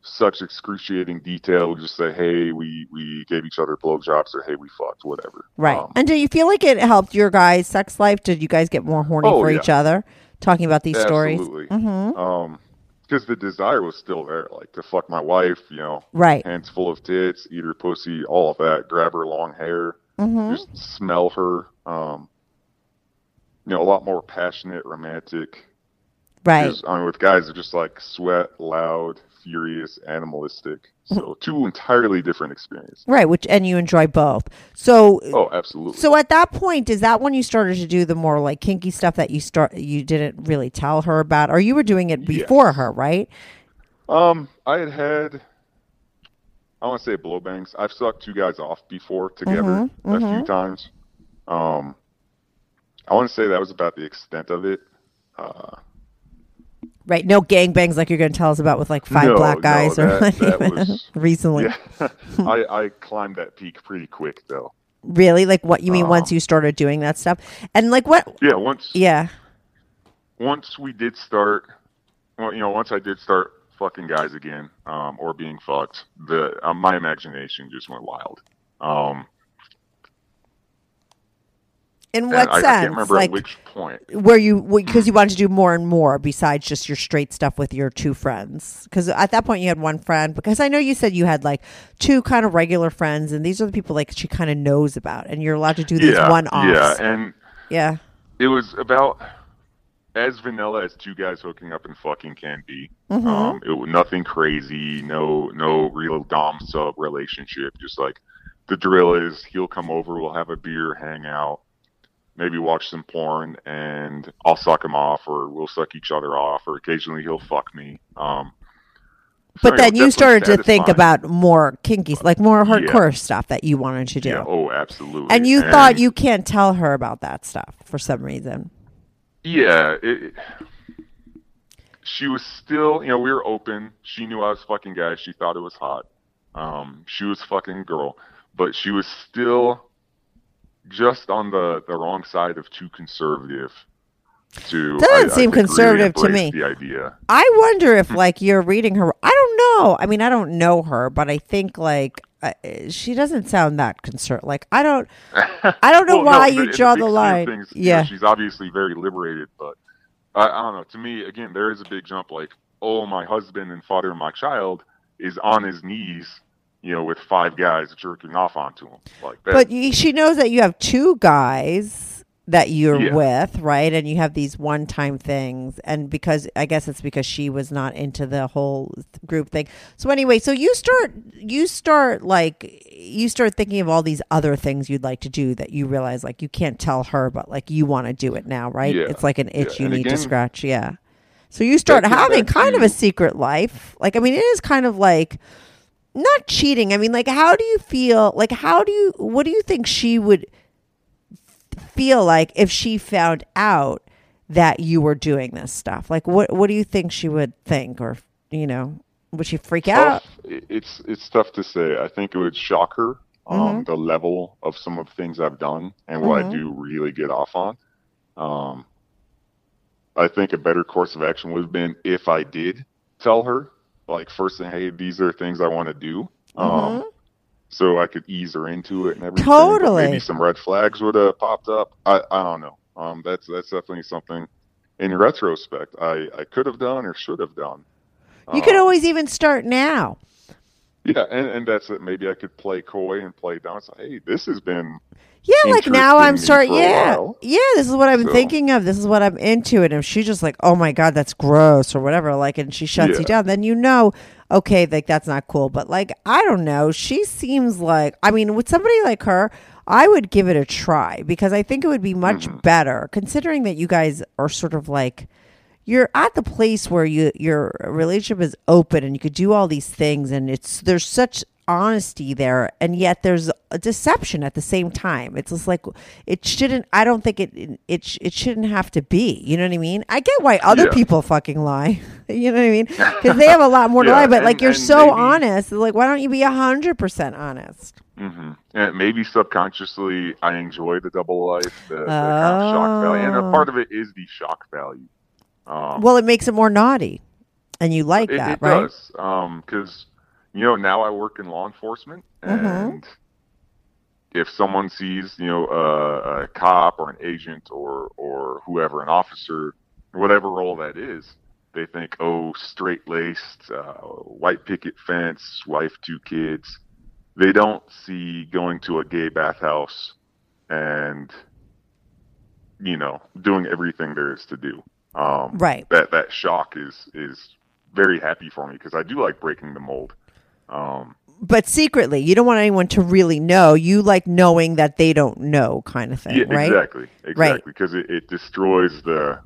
such excruciating detail. Just say, hey, we we gave each other blowjobs, or hey, we fucked, whatever. Right. Um, and do you feel like it helped your guys' sex life? Did you guys get more horny Oh, for yeah. each other talking about these Absolutely. stories? Mm-hmm. Um, because the desire was still there, like to fuck my wife, you know, Right. hands full of tits, eat her pussy, all of that, grab her long hair, Mhm. just smell her. Um, you know, a lot more passionate, romantic. Right. Just- I mean, with guys, they're just like sweat, loud, furious, animalistic. So two entirely different experiences. Right, which and you enjoy both. So Oh, absolutely. So at that point, is that when you started to do the more like kinky stuff that you start you didn't really tell her about, or you were doing it before her, right? Um, I had had, I want to say blow bangs. I've sucked two guys off before together Mhm, a few mhm. times. Um, I want to say that was about the extent of it. Uh, Right. No gangbangs like you're going to tell us about with like five no, black no, guys or that, that was recently. Yeah, I, I climbed that peak pretty quick though. Really? Like what you mean Um, once you started doing that stuff? And like what? Yeah, once Yeah. once we did start, well, you know, once I did start fucking guys again, um, or being fucked, the uh, my imagination just went wild. Um, In what I, I sense? can't remember like at which point. where you because you wanted to do more and more besides just your straight stuff with your two friends because at that point you had one friend because i know you said you had like two kind of regular friends and these are the people like she kind of knows about and you're allowed to do these yeah, one-offs Yeah, and yeah it was about as vanilla as two guys hooking up and fucking can be. Mhm. Um, it was nothing crazy, no no real dom sub relationship. Just like the drill is, he'll come over, we'll have a beer, hang out, maybe watch some porn, and I'll suck him off, or we'll suck each other off, or occasionally he'll fuck me. Um, so, but then you started to think about more kinky like more Yeah. hardcore stuff that you wanted to do Yeah, oh, absolutely. and you thought you can't tell her about that stuff for some reason Yeah, it, she was still, you know, we were open. She knew I was fucking guy. She thought it was hot. Um, she was fucking girl, but she was still just on the the wrong side of too conservative. To Doesn't I- I seem really conservative to me. The idea. I wonder if like you're reading her. I don't know. I mean, I don't know her, but I think like uh, she doesn't sound that concerned. Like I don't, I don't know Well, why in you in draw big the line. things, you know, yeah, she's obviously very liberated, but I, I don't know. To me, again, there is a big jump. Like, oh, my husband and father of my child is on his knees, you know, with five guys jerking off onto him. Like that. but she knows that you have two guys that you're Yeah. with, right? And you have these one-time things, and because I guess it's because she was not into the whole group thing. So anyway, so you start, you start like you start thinking of all these other things you'd like to do that you realize like you can't tell her, but like you want to do it now, right? Yeah. It's like an itch Yeah. you And need to scratch. Yeah. So you start having kind of a secret life. Like I mean, it is kind of like not cheating. I mean, like how do you feel? Like how do you? What do you think she would feel like if she found out that you were doing this stuff? Like what? What do you think she would think, or you know, would she freak out? tough. It- It's it's tough to say. I think it would shock her um, the level of some of the things I've done and what Mhm. I do really get off on. Um, I think a better course of action would have been if I did tell her, like first thing, hey, these are things I want to do. Um, so I could ease her into it and everything. Totally. maybe some red flags would have popped up. I, I don't know. Um, that's that's definitely something. In retrospect, I, I could have done or should have done. You could Um, always even start now. yeah, and, and that's it. Maybe I could play coy and play down. Say, hey, this has been Yeah, like now I'm starting. me for a Yeah, yeah. This is what I've been So- thinking of. This is what I'm into. And if she's just like, "Oh my god, that's gross" or whatever, like, and she shuts you down, then you know, okay, like that's not cool. But like, I don't know. She seems like, I mean, with somebody like her, I would give it a try because I think it would be much Mm-hmm. better, considering that you guys are sort of like. you're at the place where you your relationship is open and you could do all these things and it's there's such honesty there and yet there's a deception at the same time it's just like it shouldn't i don't think it it, it shouldn't have to be you know what i mean i get why other Yeah. people fucking lie you know what i mean because they have a lot more to lie but and- like you're so maybe- honest like why don't you be a hundred percent honest hmm And maybe subconsciously, I enjoy the double life, the, the kind of shock value, and a Oh. part of it is the shock value. Um, well it makes it more naughty and you like it, that it right does, because you know now I work in law enforcement, Mhm. and if someone sees you know a, a cop or an agent or or whoever, an officer, whatever role that is, they think, oh, straight laced, uh, white picket fence, wife, two kids. They don't see going to a gay bathhouse and you know doing everything there is to do. Um, Right. That that shock is is very happy for me because I do like breaking the mold. Um, but secretly you don't want anyone to really know you like knowing that they don't know kind of thing yeah, right exactly, exactly, because it, it destroys the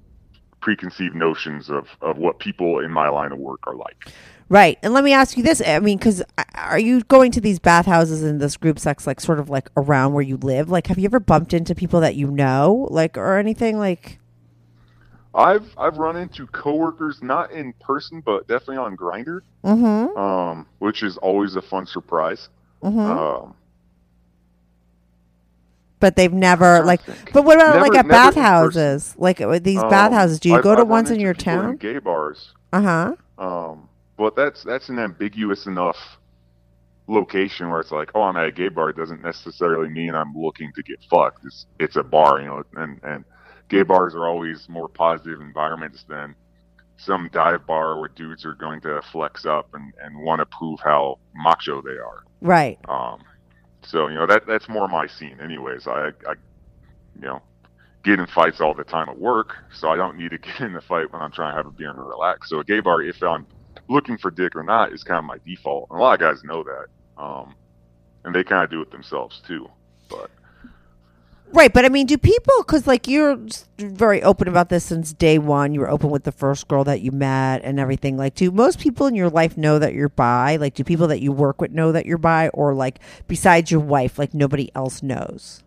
preconceived notions of of what people in my line of work are like. Right. And let me ask you this. I mean, because are you going to these bathhouses and this group sex, like, sort of like around where you live? Like, have you ever bumped into people that you know, like, or anything? Like, I've I've run into coworkers not in person, but definitely on Grindr, mm-hmm. um, which is always a fun surprise. Mm-hmm. Um, but they've never, like, but what about like at bathhouses? Like, these um, bathhouses, do you I've- go to I've ones in your people in town? gay bars, Uh huh. um, but that's that's an ambiguous enough location where it's like, oh, I'm at a gay bar. It doesn't necessarily mean I'm looking to get fucked. It's it's a bar, you know, and and gay bars are always more positive environments than some dive bar where dudes are going to flex up and, and want to prove how macho they are. Right. Um, so you know that that's more my scene, anyways. I, I, you know, get in fights all the time at work, so I don't need to get in the fight when I'm trying to have a beer and relax. So a gay bar, if I'm looking for dick or not, is kind of my default. And a lot of guys know that, um, and they kind of do it themselves too. But Right, but I mean, do people? Because like you're very open about this since day one. You were open with the first girl that you met and everything. Like, do most people in your life know that you're bi? Like, do people that you work with know that you're bi, or like besides your wife, like nobody else knows?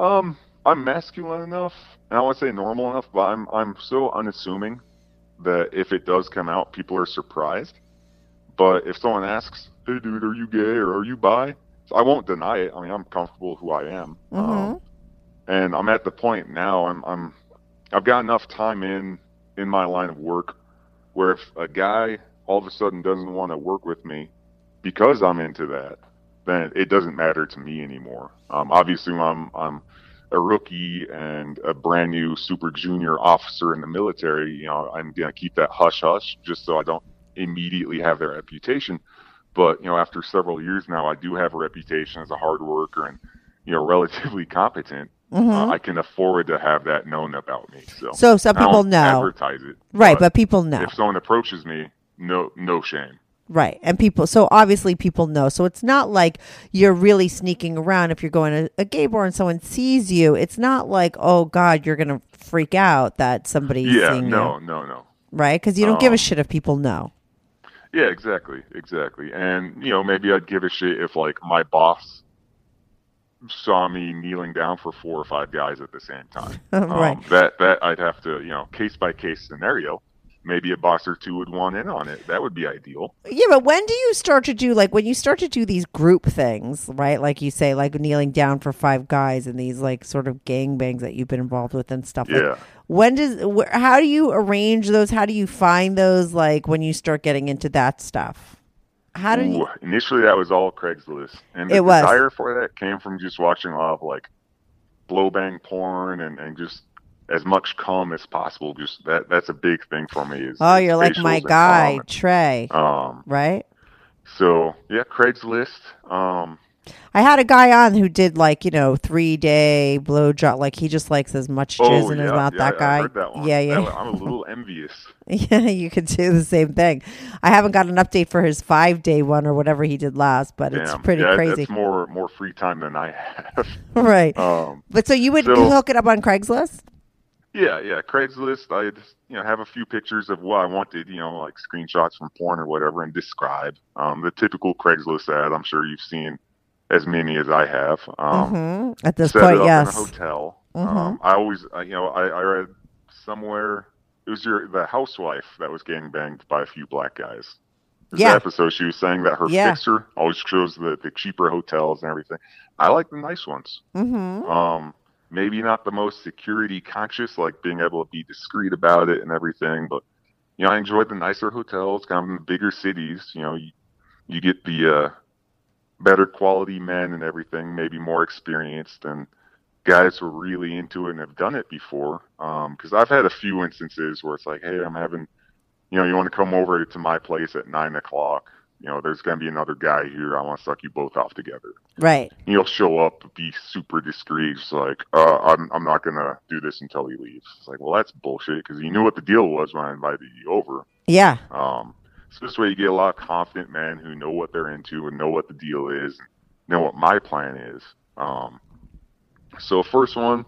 um, I'm masculine enough, and I want to say normal enough, but I'm I'm so unassuming that if it does come out, people are surprised. But if someone asks, "Hey, dude, are you gay or are you bi?" I won't deny it. I mean, I'm comfortable who I am. Um, and I'm at the point now. I'm I'm I've got enough time in in my line of work where if a guy all of a sudden doesn't want to work with me because I'm into that, then it doesn't matter to me anymore. Um, obviously, I'm I'm a rookie and a brand new super junior officer in the military, you know, I'm gonna keep that hush hush just so I don't immediately have their reputation. But you know, after several years now, I do have a reputation as a hard worker and you know relatively competent. Mhm. Uh, I can afford to have that known about me. So, So some people know. advertise it, Right, but people know. If someone approaches me, no, no shame. Right, and people. So obviously, people know. So it's not like you're really sneaking around. If you're going to a gay bar and someone sees you, it's not like, oh God, you're gonna freak out that somebody's yeah, seeing no, you, no, no. No. Right? Because you don't give a Um, shit if people know. Yeah, exactly, exactly. And you know, maybe I'd give a shit if like my boss saw me kneeling down for four or five guys at the same time. Right. Um, that that I'd have to, you know, case by case scenario. Maybe a boss or two would want in on it. That would be ideal. Yeah, but when do you start to do like when you start to do these group things, right? Like you say, like kneeling down for five guys and these like sort of gangbangs that you've been involved with and stuff. like, Yeah. when does wh- how do you arrange those? How do you find those? Like when you start getting into that stuff. How did you? Initially that was all Craigslist, and the It was. desire for that came from just watching a lot of like blow bang porn and and just as much cum as possible. Just that that's a big thing for me. Is Oh, you're like my guy. Trey, Um, right? so yeah, Craigslist. Um, I had a guy on who did like you know three day blow job. Like he just likes as much jizz oh in yeah, his mouth. yeah, that guy. I heard that one. Yeah, yeah. I'm a little envious. Yeah, you could do the same thing. I haven't got an update for his five day one or whatever he did last, but it's pretty yeah, crazy. That's more more free time than I have. right. Um, but so you would so- hook it up on Craigslist? Yeah, yeah. Craigslist. I'd you know have a few pictures of what I wanted, you know, like screenshots from porn or whatever, and describe um, the typical Craigslist ad. I'm sure you've seen as many as I have. Um, Mhm. At this point, yes. Hotel. Mhm. Um, I always, I- you know, I, I read somewhere it was your the housewife that was getting banged by a few black guys. There's Yeah. episode she was saying that her Yeah. fixer always chose the, the cheaper hotels and everything. I like the nice ones. Mm-hmm. Um, maybe not the most security conscious, like being able to be discreet about it and everything, but you know, I enjoyed the nicer hotels, kind of in the bigger cities. You know, you, you get the uh, better quality men and everything, maybe more experienced and guys who are really into it and have done it before. Because I've had a few instances where it's like, hey, I'm having, you know, you want to come over to my place at nine o'clock. You know, there's going to be another guy here. I want to suck you both off together Right. he'll show up, be super discreet, just like, uh, I'm, I'm not gonna do this until he leaves. It's like, well, that's bullshit because you knew what the deal was when I invited you over. Yeah. Um, so this way you get a lot of confident men who know what they're into and know what the deal is, and know what my plan is. Um, so first one,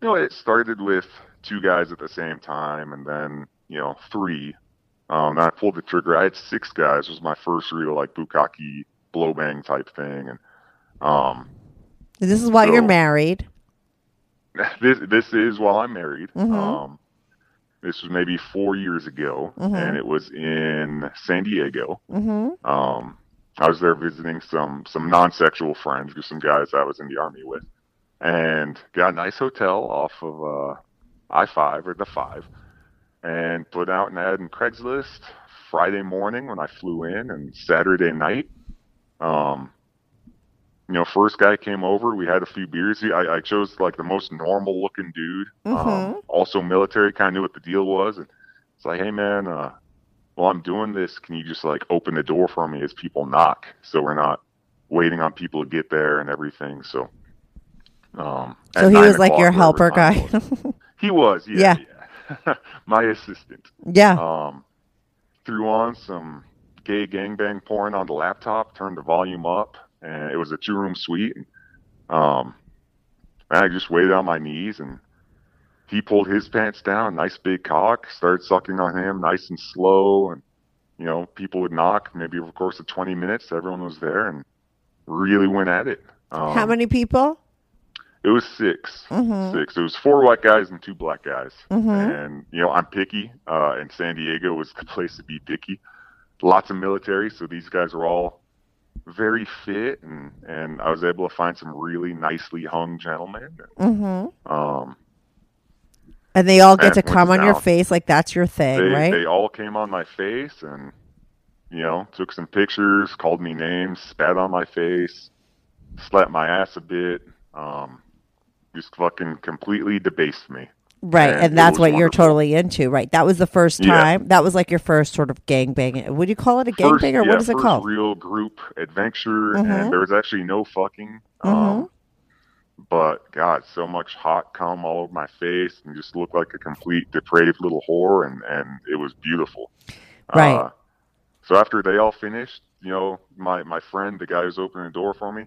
you know, it started with two guys at the same time, and then you know three. Um, and I pulled the trigger. I had six guys. It was my first real like bukkake blow bang type thing, and um, This is why you're married. this this is while I'm married. Mhm. Um, this was maybe four years ago, Mhm. and it was in San Diego. Mm-hmm. Um, I was there visiting some some non-sexual friends, some guys I was in the army with, and got a nice hotel off of uh, I five or the five, and put out an ad in Craigslist Friday morning when I flew in, and Saturday night. Um, you know, first guy came over. We had a few beers. He- I, I chose like the most normal looking dude. Um, Mhm. also military, kind of knew what the deal was. And it's like, hey man, uh, while I'm doing this, can you just like open the door for me as people knock, so we're not waiting on people to get there and everything. So, um, So he was like your helper guy. was. He was, yeah, Yeah. yeah. my assistant. Yeah. Um, threw on some gay gangbang porn on the laptop, turned the volume up, and it was a two room suite. And, um, and I just waited on my knees, and he pulled his pants down, nice big cock, started sucking on him, nice and slow, and you know, people would knock. Maybe over the course of 20 minutes, everyone was there and really went at it. Um, How many people? it was 6 Mhm. Six. It was four white guys and two black guys. Mhm. And you know, I'm picky. Uh, and San Diego was the place to be picky. Lots of military, so these guys were all very fit, and and I was able to find some really nicely hung gentlemen. Mm-hmm. Um, And they all get to come on your face like that's your thing, they right? they all came on my face, and you know, took some pictures, called me names, spat on my face, slapped my ass a bit. Um, just fucking completely debased me. Right, And and, that's what you're totally into, right? That was the first Yeah. time. That was like your first sort of gangbang. Would you call it a First- gangbang or yeah, what is it called? Real group adventure, Mhm. and there was actually no fucking. Um, but God, so much hot cum all over my face, and just looked like a complete depraved little whore, and and it was beautiful. Right. Uh, so after they all finished, you know, my my friend, the guy who's opening the door for me,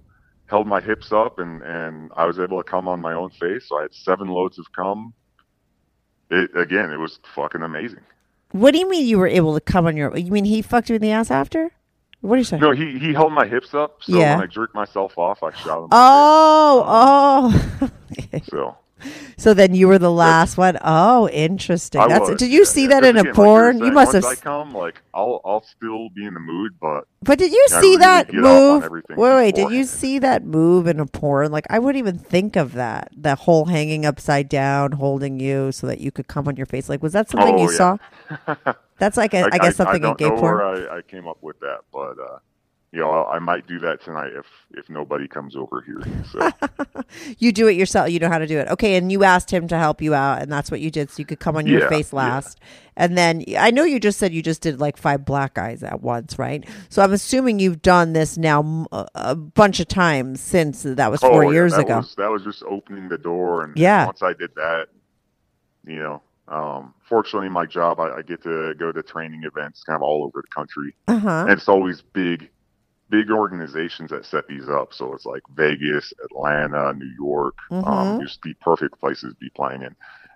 held my hips up, and and I was able to come on my own face. So I had seven loads of cum. It again, it was fucking amazing. What do you mean you were able to come on your? You mean he fucked you in the ass after? What are you saying? No, he he held my hips up, so Yeah. when I jerked myself off, I shot him. Oh, oh. So so then you were the last one. Oh, interesting. I That's was, did you see that in a again, like porn? you're you must have. I come, like I'll I'll still be in the mood, but But did you I see really that get off on move? Wait, wait. Did you see that move in a porn? Like I wouldn't even think of that. The whole hanging upside down, holding you so that you could come on your face. Like was that something Oh, you yeah. saw? That's like a, I guess something I in gay porn. I, I came up with that, but uh, you know, I, I might do that tonight if if nobody comes over here. So You do it yourself. You know how to do it. Okay, and you asked him to help you out, and that's what you did, so you could come on your Yeah, face yeah. last. And then I know you just said you just did like five black eyes at once, right? So I'm assuming you've done this now a bunch of times since that was four Oh, yeah, years that ago. was, that was just opening the door, and Yeah. once I did that, you know. Um, fortunately, my job, I, I get to go to training events kind of all over the country. Uh huh. and it's always big big organizations that set these up so it's like vegas atlanta new york um, Mhm. just the perfect places to be playing in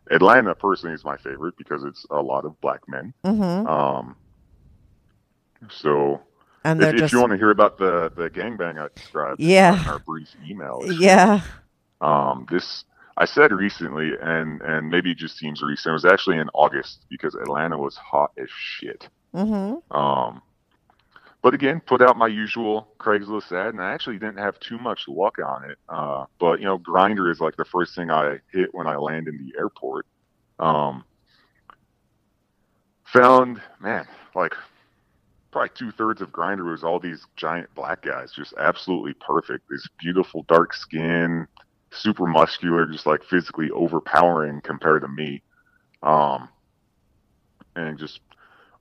Atlanta personally is my favorite because it's a lot of black men. Mhm. Um, so And if, they're if you want to hear about the the gangbang I described, Yeah. in our brief email, Yeah. um, this I said recently, and and maybe it just seems recent. It was actually in August because Atlanta was hot as shit. Mm-hmm. Um, but again, put out my usual Craigslist ad, and I actually didn't have too much luck on it. Uh, but you know, Grindr is like the first thing I hit when I land in the airport. Um, found man, like probably two thirds of Grindr was all these giant black guys, just absolutely perfect. This beautiful dark skin, super muscular, just like physically overpowering compared to me. Um, and just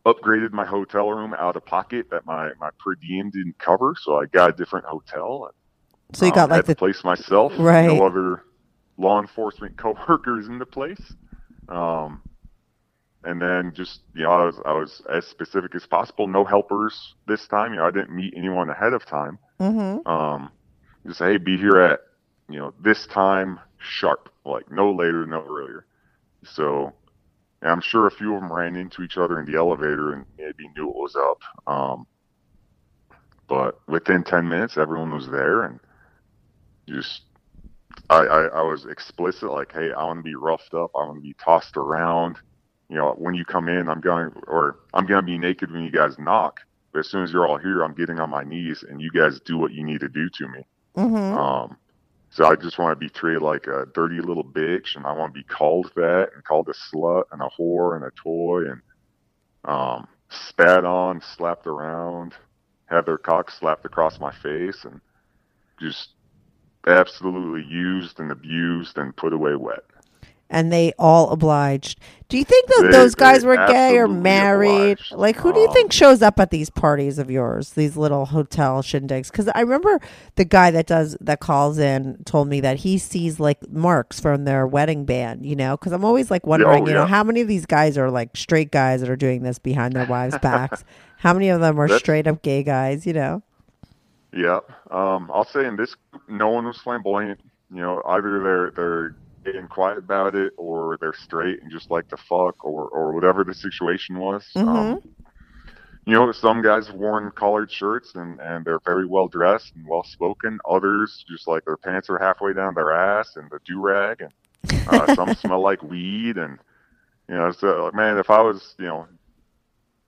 upgraded my hotel room out of pocket that my my per diem didn't cover, so I got a different hotel. So you Um, got like had the the place myself. Right. No other law enforcement coworkers in the place. Um, and then just you know, I was I was as specific as possible. No helpers this time. You know, I didn't meet anyone ahead of time. Mm-hmm. Um, just hey, be here at you know this time sharp, like no later, no earlier. So and I'm sure a few of them ran into each other in the elevator and maybe knew what was up. Um, but within 10 minutes, everyone was there and just, I, I, I was explicit, like, hey, I want to be roughed up. I want to be tossed around. You know, when you come in, I'm going, or I'm going to be naked when you guys knock. But as soon as you're all here, I'm getting on my knees and you guys do what you need to do to me. Mm-hmm. Um, so I just want to be treated like a dirty little bitch, and I want to be called that, and called a slut, and a whore, and a toy, and um, spat on, slapped around, had their cock slapped across my face, and just absolutely used and abused and put away wet. And they all obliged. Do you think that They- those guys were gay or married? obliged. Like, who do you Um, think shows up at these parties of yours, these little hotel shindigs? Because I remember the guy that does that calls in told me that he sees like marks from their wedding band. You know, because I'm always like wondering, you know, how many of these guys are like straight guys that are doing this behind their wives' backs? How many of them are That's- straight up gay guys? You know? Yeah. Um, I'll say in this no one was flamboyant. You know, either they're they're getting quiet about it or they're straight and just like to fuck or or whatever the situation was. Um, you know, some guys have worn collared shirts and and they're very well dressed and well spoken. Others just like their pants are halfway down their ass and the do rag and uh, some smell like weed and you know, so man, if I was you know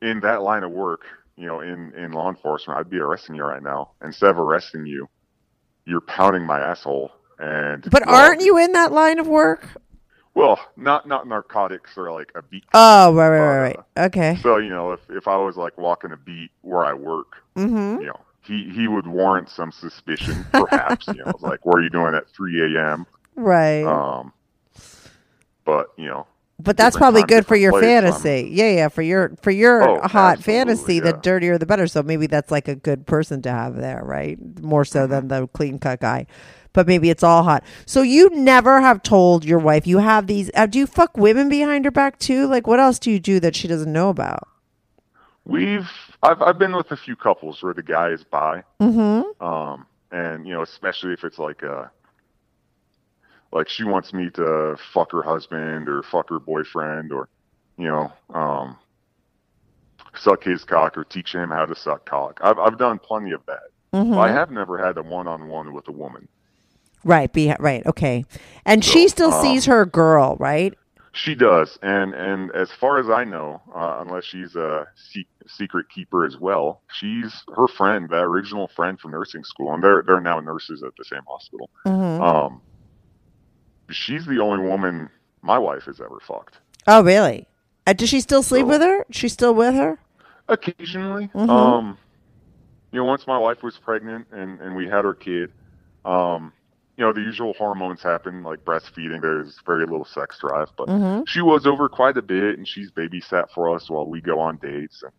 in that line of work, you know, in in law enforcement, I'd be arresting you right now. Instead of arresting you, you're pounding my asshole. And But well, aren't you in that line of work? Well, not not narcotics or like a beat. Oh, right, right, right, right. Okay. So you know, if if I was like walking a beat where I work, Mm-hmm. you know, he he would warrant some suspicion, perhaps. you know, like what are you doing at 3 a.m. Right. Um, but you know, But that's probably good for your place, fantasy. yeah, yeah, for your for your Oh, hot fantasy, the dirtier the better. So maybe that's like a good person to have there, right? More so than Mm-hmm. the clean cut guy. But maybe it's all hot. So you never have told your wife you have these. Uh, do you fuck women behind her back too? Like, what else do you do that she doesn't know about? we've I've I've been with a few couples where the guy is bi. Mm-hmm. um and you know especially if it's like uh like she wants me to fuck her husband or fuck her boyfriend or you know um suck his cock or teach him how to suck cock i've i've done plenty of that Mhm. I have never had a one-on-one with a woman Right. Be right. Okay. And she still um, sees her girl, right? she does and and as far as i know uh, unless she's a se- secret keeper as well she's her friend that original friend from nursing school and they're they're now nurses at the same hospital Mhm. um she's the only woman my wife has ever fucked Oh, really? Uh, does she still sleep with her? She's still with her? occasionally Mhm. um you know once my wife was pregnant and and we had our kid um you know the usual hormones happen like breastfeeding there's very little sex drive but Mhm. she was over quite a bit and she's babysat for us while we go on dates and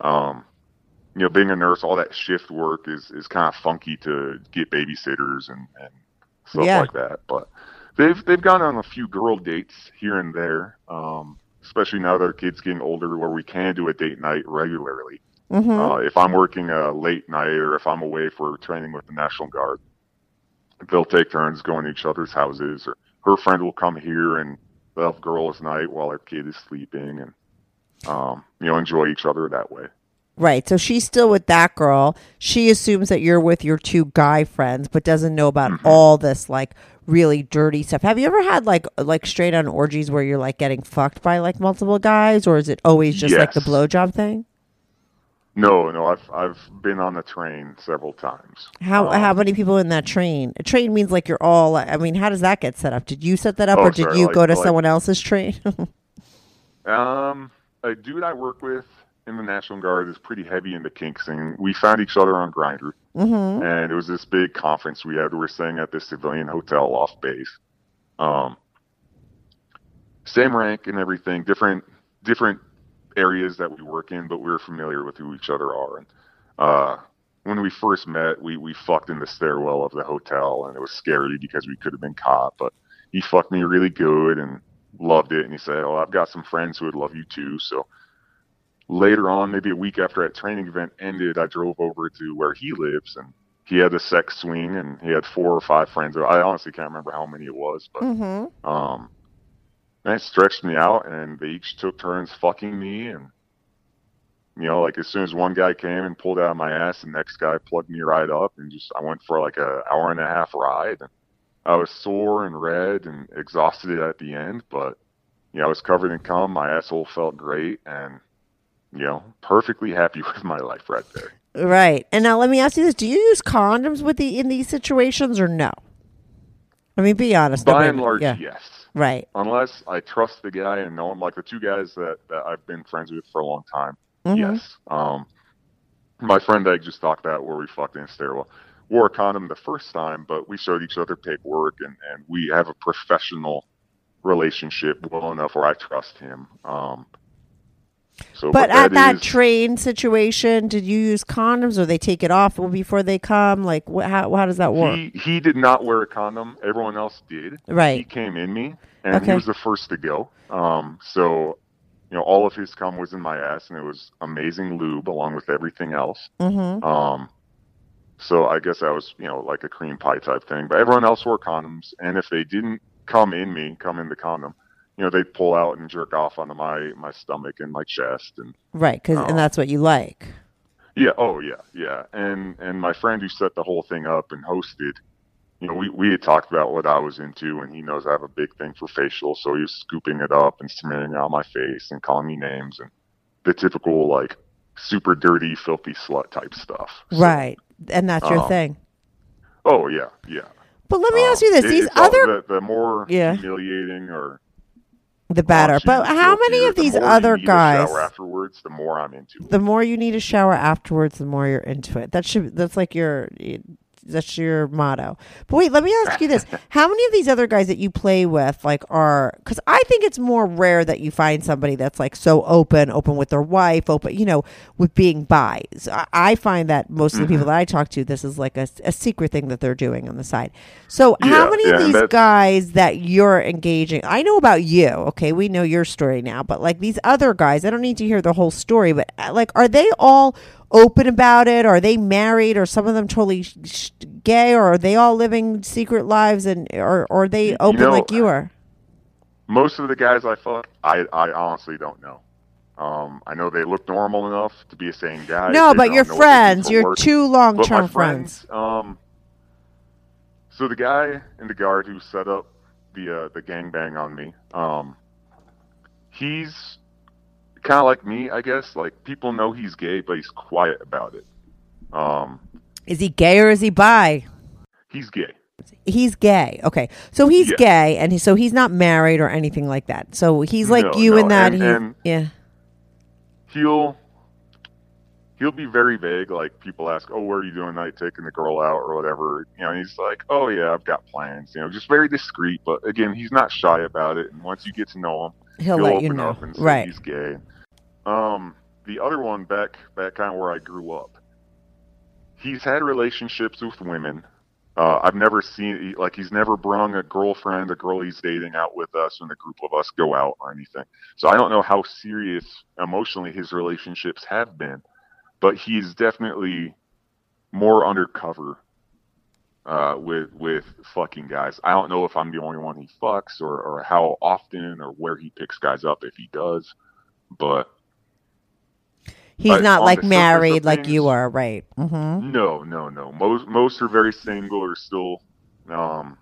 um you know being a nurse all that shift work is is kind of funky to get babysitters and and stuff Yeah. like that but they've they've gone on a few girl dates here and there um especially now that our kids getting older where we can do a date night regularly Mhm. uh, if I'm working a late night or if I'm away for training with the National Guard, they'll take turns going to each other's houses, or her friend will come here and they'll have girls' night while her kid is sleeping, and um, you know, enjoy each other that way. Right. So she's still with that girl. She assumes that you're with your two guy friends, but doesn't know about Mm-hmm. all this like really dirty stuff. Have you ever had like like straight on orgies where you're like getting fucked by like multiple guys, or is it always just like the Yes. blowjob thing? No, no, I've I've been on the train several times. How Um, how many people in that train? A train means like you're all. I mean, how does that get set up? Did you set that up, Oh, or did sorry, you like- go to like- someone else's train? Um, a dude I work with in the National Guard is pretty heavy into kinks, and We found each other on Grindr, mm-hmm. and it was this big conference we had. We were staying at this civilian hotel off base. Um, same rank and everything, different different areas that we work in, but we were familiar with who each other are. And uh, when we first met, we we fucked in the stairwell of the hotel, and it was scary because we could have been caught. But he fucked me really good and loved it. And he said, "Oh, I've got some friends who would love you too." So later on, maybe a week after that training event ended, I drove over to where he lives, and he had a sex swing, and he had four or five friends. I honestly can't remember how many it was, but Mm-hmm. um, and it stretched me out, and they each took turns fucking me, and you know, like as soon as one guy came and pulled out of my ass, the next guy plugged me right up, and just I went for like an hour and a half ride, and I was sore and red and exhausted at the end, but you know, I was covered in cum, my asshole felt great, and you know, perfectly happy with my life right there. Right. And now let me ask you this: Do you use condoms with the in these situations or no? I mean, be honest. By and large, yeah. yes. Right. Unless I trust the guy and know him, like the two guys that, that I've been friends with for a long time. Mhm. Yes. Um, my friend I just talked about where we fucked in a stairwell wore a condom the first time, but we showed each other paperwork and, and we have a professional relationship well enough where I trust him. Um, so, But at that train situation, did you use condoms or they take it off before they come? Like, wh- how how does that work? He he did not wear a condom. Everyone else did. Right. He came in me, and he was the first to go. Um. So, you know, all of his cum was in my ass, and it was amazing lube along with everything else. mm-hmm. Um. So I guess that was you know like a cream pie type thing. But everyone else wore condoms, and if they didn't come in me, come in the condom, you know, they'd pull out and jerk off onto my my stomach and my chest and Right. Cause, Oh. and that's what you like. yeah. Oh, yeah, yeah. And and my friend who set the whole thing up and hosted, you know, we we had talked about what I was into, and he knows I have a big thing for facial, so he was scooping it up and smearing it on my face and calling me names and the typical like super dirty, filthy slut type stuff. So, right. And that's your um, thing. Oh yeah, yeah. But let me Um, ask you this: it- these other the, the more Yeah. humiliating or the better. you But how many of these you other guys? shower afterwards, the more I'm into it. The more you need a shower afterwards, the more you're into it. That should that's like your that's your motto. But wait, let me ask you this: How many of these other guys that you play with, like, are? Because I think it's more rare that you find somebody that's like so open, open with their wife, open, you know, with being bi. So I- I find that most of the Mm-hmm. people that I talk to, this is like a, a secret thing that they're doing on the side. So Yeah, how many yeah, of these guys that you're engaging? I know about you. Okay, we know your story now, but like these other guys, I don't need to hear the whole story. But uh, like, are they all open about it? Are they married? Or some of them totally sh- sh- gay? Or are they all living secret lives? And or, or are they open know, like you are? Most of the guys I fuck, I I honestly don't know. Um, I know they look normal enough to be a sane guy. No, They but your know what they do friends, your two long-term friends. Um, so the guy in the guard who set up the uh, the gangbang on me, um, he's kind of like me, I guess. Like people know he's gay, but he's quiet about it. Um, Is he gay or is he bi? he's gay. He's gay. Okay, so he's Yeah. gay, and he, so he's not married or anything like that. So he's like No, you no, in that. and- he, and- yeah. he'll he'll be very vague. Like people ask, "Oh, where are you doing tonight? Taking the girl out or whatever?" You know, he's like, "Oh yeah, I've got plans." You know, just very discreet. But again, he's not shy about it. And once you get to know him, He'll let open you know. up and say Right. he's gay. Um, the other one back back kind of where I grew up. He's had relationships with women. Uh, I've never seen like he's never brung a girlfriend, a girl he's dating out with us, and a group of us go out or anything. So I don't know how serious emotionally his relationships have been, but he's definitely more undercover uh, with with fucking guys. I don't know if I'm the only one he fucks or or how often or where he picks guys up if he does, but He's not like married like things- you are, right? Mm-hmm. no, no, no. Most most are very single or still um,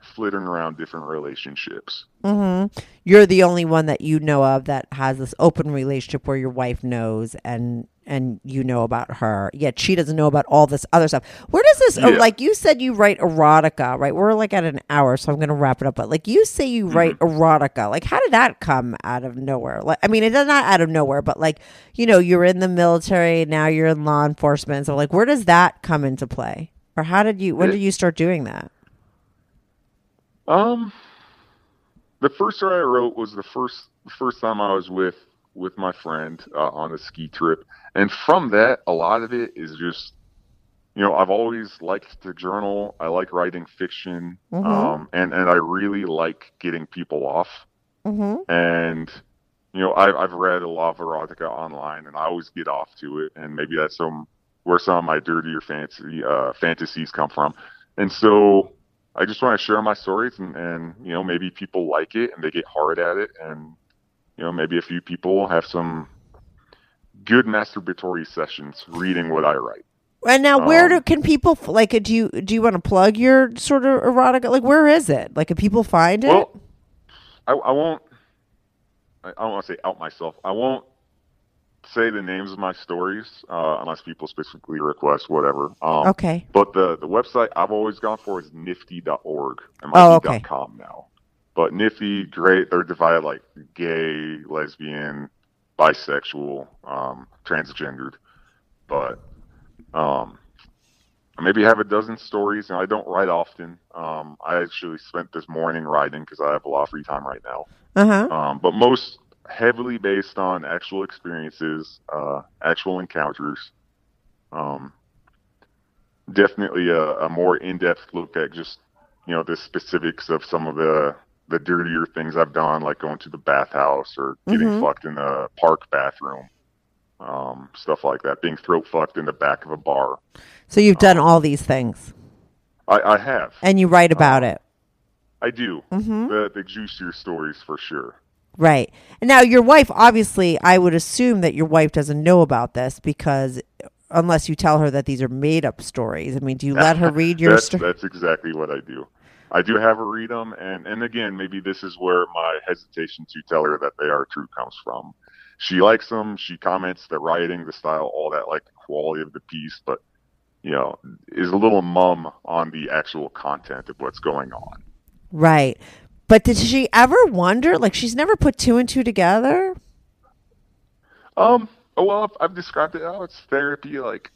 flitting around different relationships. Mm-hmm. You're the only one that you know of that has this open relationship where your wife knows and and you know about her. Yet she doesn't know about all this other stuff. Where does this? oh, like you said, you write erotica, right? We're like at an hour, so I'm going to wrap it up. But like you say, you write erotica. Like how did that come out of nowhere? Like I mean, it's not out of nowhere, but like you know, you're in the military now. You're in law enforcement. So like, where does that come into play? Or how did you? When It- did you start doing that? Um, the first story I wrote was the first first time I was with with my friend uh, on a ski trip, and from that, a lot of it is just, you know, I've always liked to journal. I like writing fiction, Mhm. um, and and I really like getting people off. Mm-hmm. And you know, I, I've read a lot of erotica online, and I always get off to it, and maybe that's some where some of my dirtier fantasy uh, fantasies come from. And so I just want to share my stories, and, and you know, maybe people like it and they get hard at it, and you know, maybe a few people have some good masturbatory sessions reading what I write. And now, where do Um, can people like? Do you do you want to plug your sort of erotica? Like, where is it? Like, can people find it? Well, I, I won't. I I don't want to say out myself. I won't say the names of my stories uh, unless people specifically request whatever. Um, Okay. But the the website I've always gone for is nifty.org. Might Oh, okay. .com now. But Nifty, great. They're divided like gay, lesbian, bisexual, um, transgendered. But um, I maybe have a dozen stories, and I don't write often. Um, I actually spent this morning writing because I have a lot of free time right now. Uh huh. Um, but most heavily based on actual experiences, uh, actual encounters. Um, definitely a, a more in-depth look at just you know the specifics of some of the the dirtier things I've done, like going to the bathhouse or getting Mhm. fucked in a park bathroom, um, stuff like that. Being throat fucked in the back of a bar. So you've done all these things, I, I have. and you write about it, I do. Mhm. The the juicier stories for sure. right? And now, your wife, obviously, I would assume that your wife doesn't know about this because unless you tell her that these are made up stories. I mean, do you let her read your story? that's exactly what I do. I do have her read them, and and again, maybe this is where my hesitation to tell her that they are true comes from. She likes them. She comments the writing, the style, all that, like the quality of the piece, but you know, is a little mum on the actual content of what's going on. Right. But did she ever wonder? Like, she's never put two and two together. Um. oh, Well, I've, I've described it how it's therapy. Like,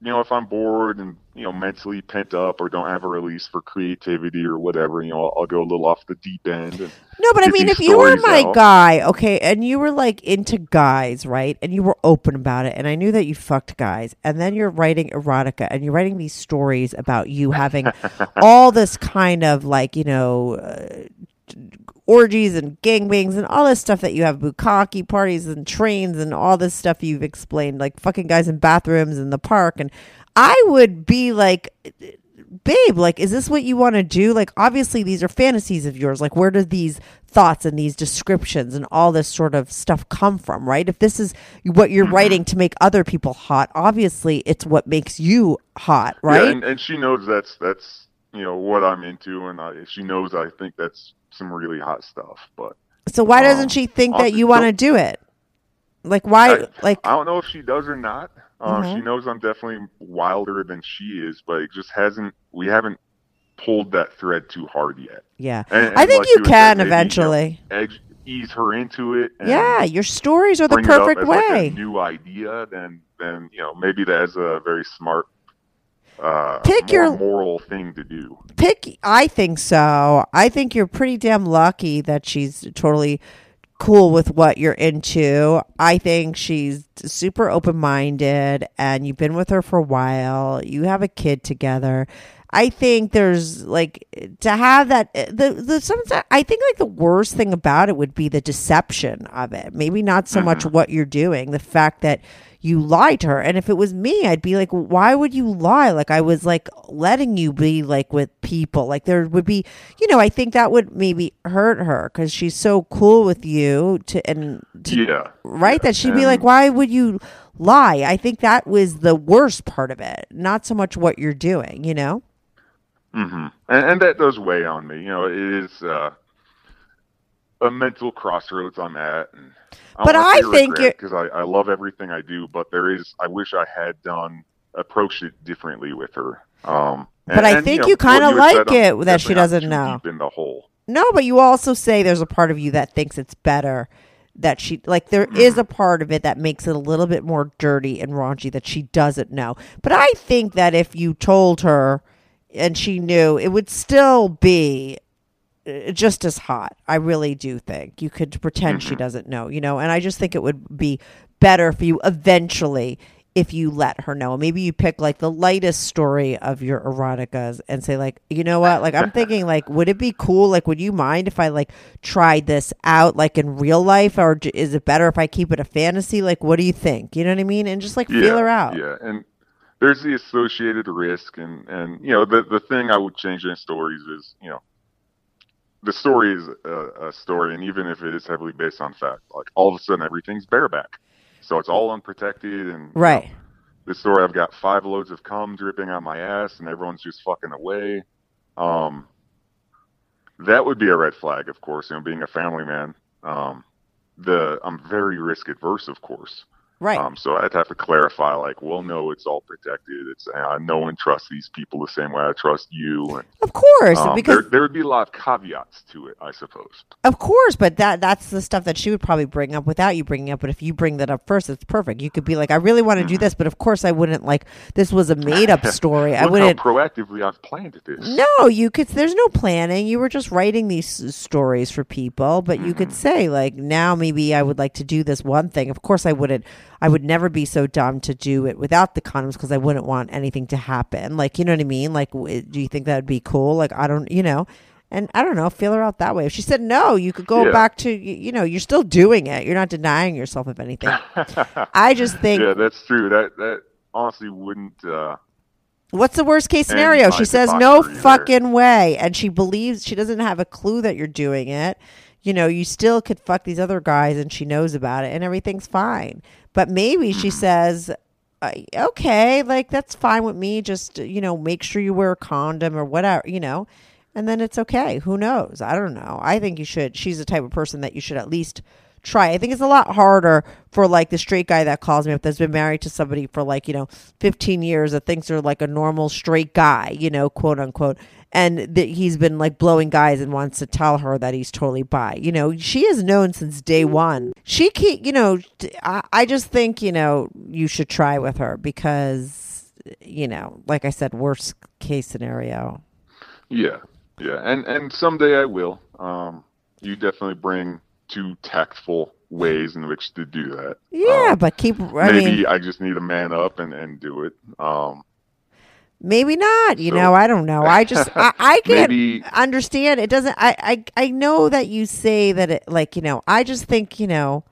you know, if I'm bored and you know mentally pent up or don't have a release for creativity or whatever, you know, I'll, I'll go a little off the deep end. And No, but I mean, if you were my out. guy, okay, and you were like into guys, right, and you were open about it, and I knew that you fucked guys, and then you're writing erotica, and you're writing these stories about you having all this kind of like, you know, uh, orgies and gangbangs and all this stuff that you have bukkake parties and trains and all this stuff you've explained, like fucking guys in bathrooms in the park, and I would be like babe, like, is this what you want to do? Like, obviously, these are fantasies of yours. Like, where do these thoughts and these descriptions and all this sort of stuff come from, right? If this is what you're mm-hmm. writing to make other people hot, obviously, it's what makes you hot, right? Yeah, and, and she knows that's that's you know what I'm into, and I, she knows I think that's some really hot stuff. But so, why doesn't um, she think that you want to don't- it? Like, why? I, like, I don't know if she does or not. Uh, Mhm. She knows I'm definitely wilder than she is, but it just hasn't. We haven't pulled that thread too hard yet. yeah. And- I think like you said, can maybe, you know, eventually. edge, ease her into it. And Yeah, your stories are the bring it up perfect like, way. a new idea, then then you know maybe that's a very smart, uh, Pick your- moral thing to do. pick i think so. I think you're pretty damn lucky that she's totally cool with what you're into. I think she's super open-minded and you've been with her for a while. You have a kid together I think there's like to have that the the sometimes I think like the worst thing about it would be the deception of it. Maybe not so much mm-hmm. what you're doing, the fact that you lied to her. And if it was me, I'd be like, why would you lie? Like I was like letting you be like with people. Like there would be, you know, I think that would maybe hurt her because she's so cool with you to and to, Yeah. right that she'd be like, why would you lie? I think that was the worst part of it, not so much what you're doing. You know. Hmm And, and that does weigh on me. You know, it is uh, a mental crossroads I'm at. And I But I think because I, I love everything I do, but there is I wish I had done approached it differently with her. Um, But and- I and, think know, you kinda like said, I'm it that she doesn't know. In the hole. No, but you also say there's a part of you that thinks it's better that she like there is a part of it that makes it a little bit more dirty and raunchy that she doesn't know. But I think that if you told her and she knew, it would still be uh, just as hot. I really do think you could pretend she doesn't know, you know, and I just think it would be better for you eventually if you let her know. Maybe you pick like the lightest story of your eroticas and say like, you know what? Like I'm thinking like would it be cool like would you mind if I like tried this out like in real life or is it better if I keep it a fantasy? Like what do you think? You know what I mean? And just like yeah, feel her out. Yeah, and there's the associated risk, and and you know the the thing I would change in stories is you know the story is a, a story, and even if it is heavily based on fact, like all of a sudden everything's bareback, so it's all unprotected, and you Right. know, this story I've got five loads of cum dripping on my ass, and everyone's just fucking away. Um, that would be a red flag, of course. You know, being a family man, um, the I'm very risk adverse, of course. Right. Um, so I'd have to clarify, like, well, no, it's all protected. It's uh, no one trusts these people the same way I trust you. And, Of course, um, because there, there would be a lot of caveats to it, I suppose. Of course, but that that's the stuff that she would probably bring up without you bringing up. But if you bring that up first, it's perfect. You could be like, I really want to do this, but of course I wouldn't like this was a made up story. I wouldn't proactively I've planned this. No, you could there's no planning. You were just writing these stories for people, but you could say like now maybe I would like to do this one thing. Of course I wouldn't I would never be so dumb to do it without the condoms because I wouldn't want anything to happen. Like, you know what I mean? Like w- do you think that would be cool? Like I don't, you know. And I don't know, feel her out that way. If she said no, you could go Yeah. back to you know, you're still doing it. You're not denying yourself of anything. I just think yeah, that's true. That that honestly wouldn't. Uh, What's the worst case scenario? She says no fucking way, and she believes she doesn't have a clue that you're doing it. You know, you still could fuck these other guys, and she knows about it, and everything's fine. But maybe she Mm-hmm. says, uh, "Okay, like that's fine with me. Just you know, make sure you wear a condom or whatever. You know." And then it's okay. Who knows? I don't know. I think you should. She's the type of person that you should at least try. I think it's a lot harder for like the straight guy that calls me up that's been married to somebody for like, you know, 15 years that thinks they're like a normal straight guy, you know, quote unquote. And that he's been like blowing guys and wants to tell her that he's totally bi. You know, she has known since day one. She can't, you know, I just think, you know, you should try with her because, you know, like I said, worst case scenario. yeah, yeah, and and someday I will. Um, you definitely bring two tactful ways in which to do that. Yeah, but keep, I Maybe mean, I just need to man up and and do it. Um, Maybe not. You So- know, I don't know. I just I, I can't Maybe- understand. It doesn't. I, I I know that you say that it like you know. I just think you know.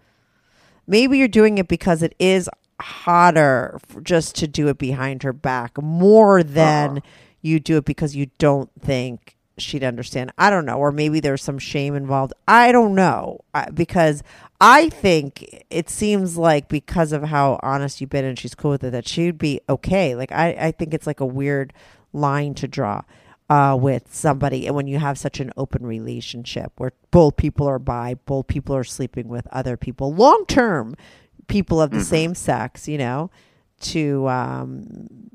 Maybe you're doing it because it is hotter just to do it behind her back more uh-uh. than you do it because you don't think she'd understand. I don't know, or maybe there's some shame involved. I don't know I, because I think it seems like because of how honest you've been and she's cool with it that she'd be okay. Like I, I think it's like a weird line to draw uh, with somebody, and when you have such an open relationship where both people are bi, both people are sleeping with other people, long term people of the same sex, you know, to um,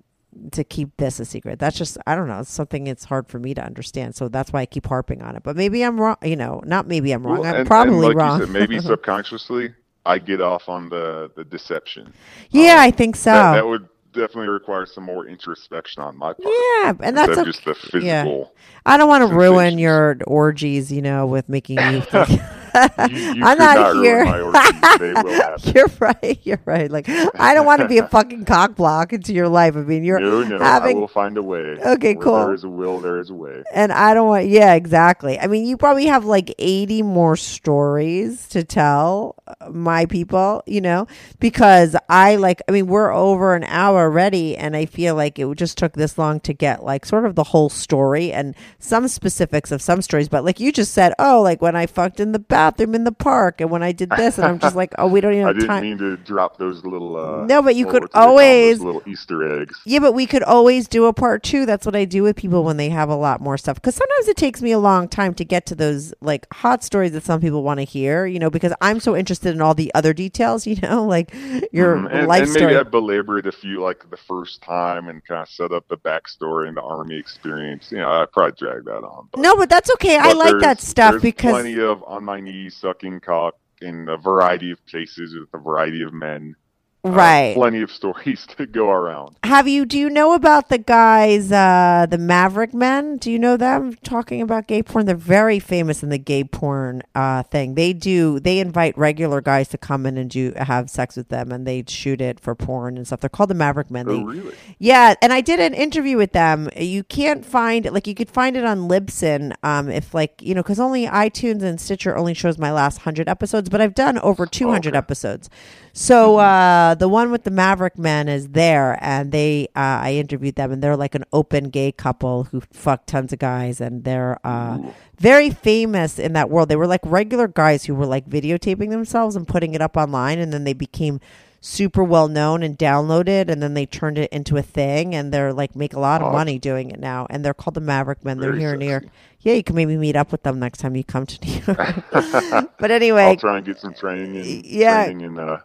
to keep this a secret. That's just I don't know. It's something it's hard for me to understand. So that's why I keep harping on it. But maybe I'm wrong. You know, not maybe I'm wrong. well, I'm and- probably and like wrong. Said, maybe subconsciously I get off on the the deception. yeah, um, I think so. That, that would definitely require some more introspection on my part. yeah, and that's okay. just the Yeah. physical. I don't want to ruin your orgies, you know, with making you think you I'm not, here. my orgies. They will happen. you're right. You're right. Like I don't want to be a fucking cock block into your life. I mean, you're No, no, having I will find a way. Okay, Where cool. There is a will, there is a way. And I don't want, yeah, exactly. I mean, you probably have like 80 more stories to tell uh, my people, you know, because I like, I mean, we're over an hour already, and I feel like it just took this long to get like sort of the whole story and some specifics of some stories. But like you just said, oh, like when I fucked in the bathroom in the park and when I did this, and I'm just like, oh, we don't even I didn't time. mean to drop those little. Uh, No, but you could what do they call 'em? always- Those little Easter eggs. Yeah, but we could always do a part two. That's what I do with people when they have a lot more stuff. Because sometimes it takes me a long time to get to those like hot stories that some people want to hear. You know, because I'm so interested in all the other details. You know, like your Mhm. and, life and maybe story. I belabored a few like the first time and kind of set up the backstory and the army experience. You know, I probably drag that on. But, no, but that's okay. I like that stuff because plenty of on my sucking cock in a variety of places with a variety of men. Uh, right. plenty of stories to go around. Have you? Do you know about the guys, uh, the Maverick Men? Do you know them? Talking about gay porn, they're very famous in the gay porn uh, thing. They do. They invite regular guys to come in and do have sex with them, and they shoot it for porn and stuff. They're called the Maverick Men. Oh, They- really? Yeah, and I did an interview with them. You can't find like you could find it on Libsyn, um, if like you know, because only iTunes and Stitcher only shows my last hundred episodes, but I've done over two hundred episodes. So uh, the one with the Maverick Men is there, and they uh, I interviewed them, and they're like an open gay couple who fuck tons of guys, and they're uh, very famous in that world. They were like regular guys who were like videotaping themselves and putting it up online, and then they became super well known and downloaded, and then they turned it into a thing, and they're like make a lot of money doing it now, and they're called the Maverick Men. They're Very here in New York. Yeah, you can maybe meet up with them next time you come to New York. but anyway, I'll try and get some training in Yeah. training in uh,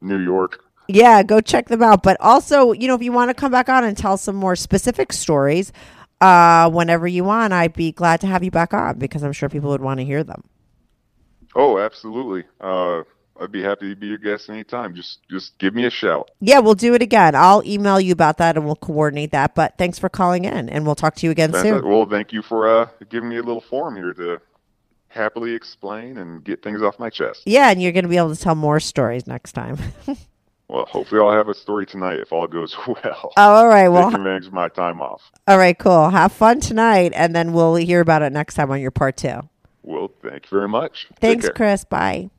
New York. Yeah, go check them out. But also, you know, if you want to come back on and tell some more specific stories, uh, whenever you want, I'd be glad to have you back on because I'm sure people would want to hear them. Oh, absolutely. Uh, I'd be happy to be your guest anytime. Just just give me a shout. Yeah, we'll do it again. I'll email you about that and we'll coordinate that. But thanks for calling in and we'll talk to you again soon. Well, thank you for uh, giving me a little forum here to happily explain and get things off my chest. Yeah, and you're going to be able to tell more stories next time. Well, hopefully I'll have a story tonight if all goes well. Oh, all right. Well, Taking advantage my time off. all right, cool. Have fun tonight and then we'll hear about it next time on your part two. Well, thank you very much. Thanks. Chris. Bye.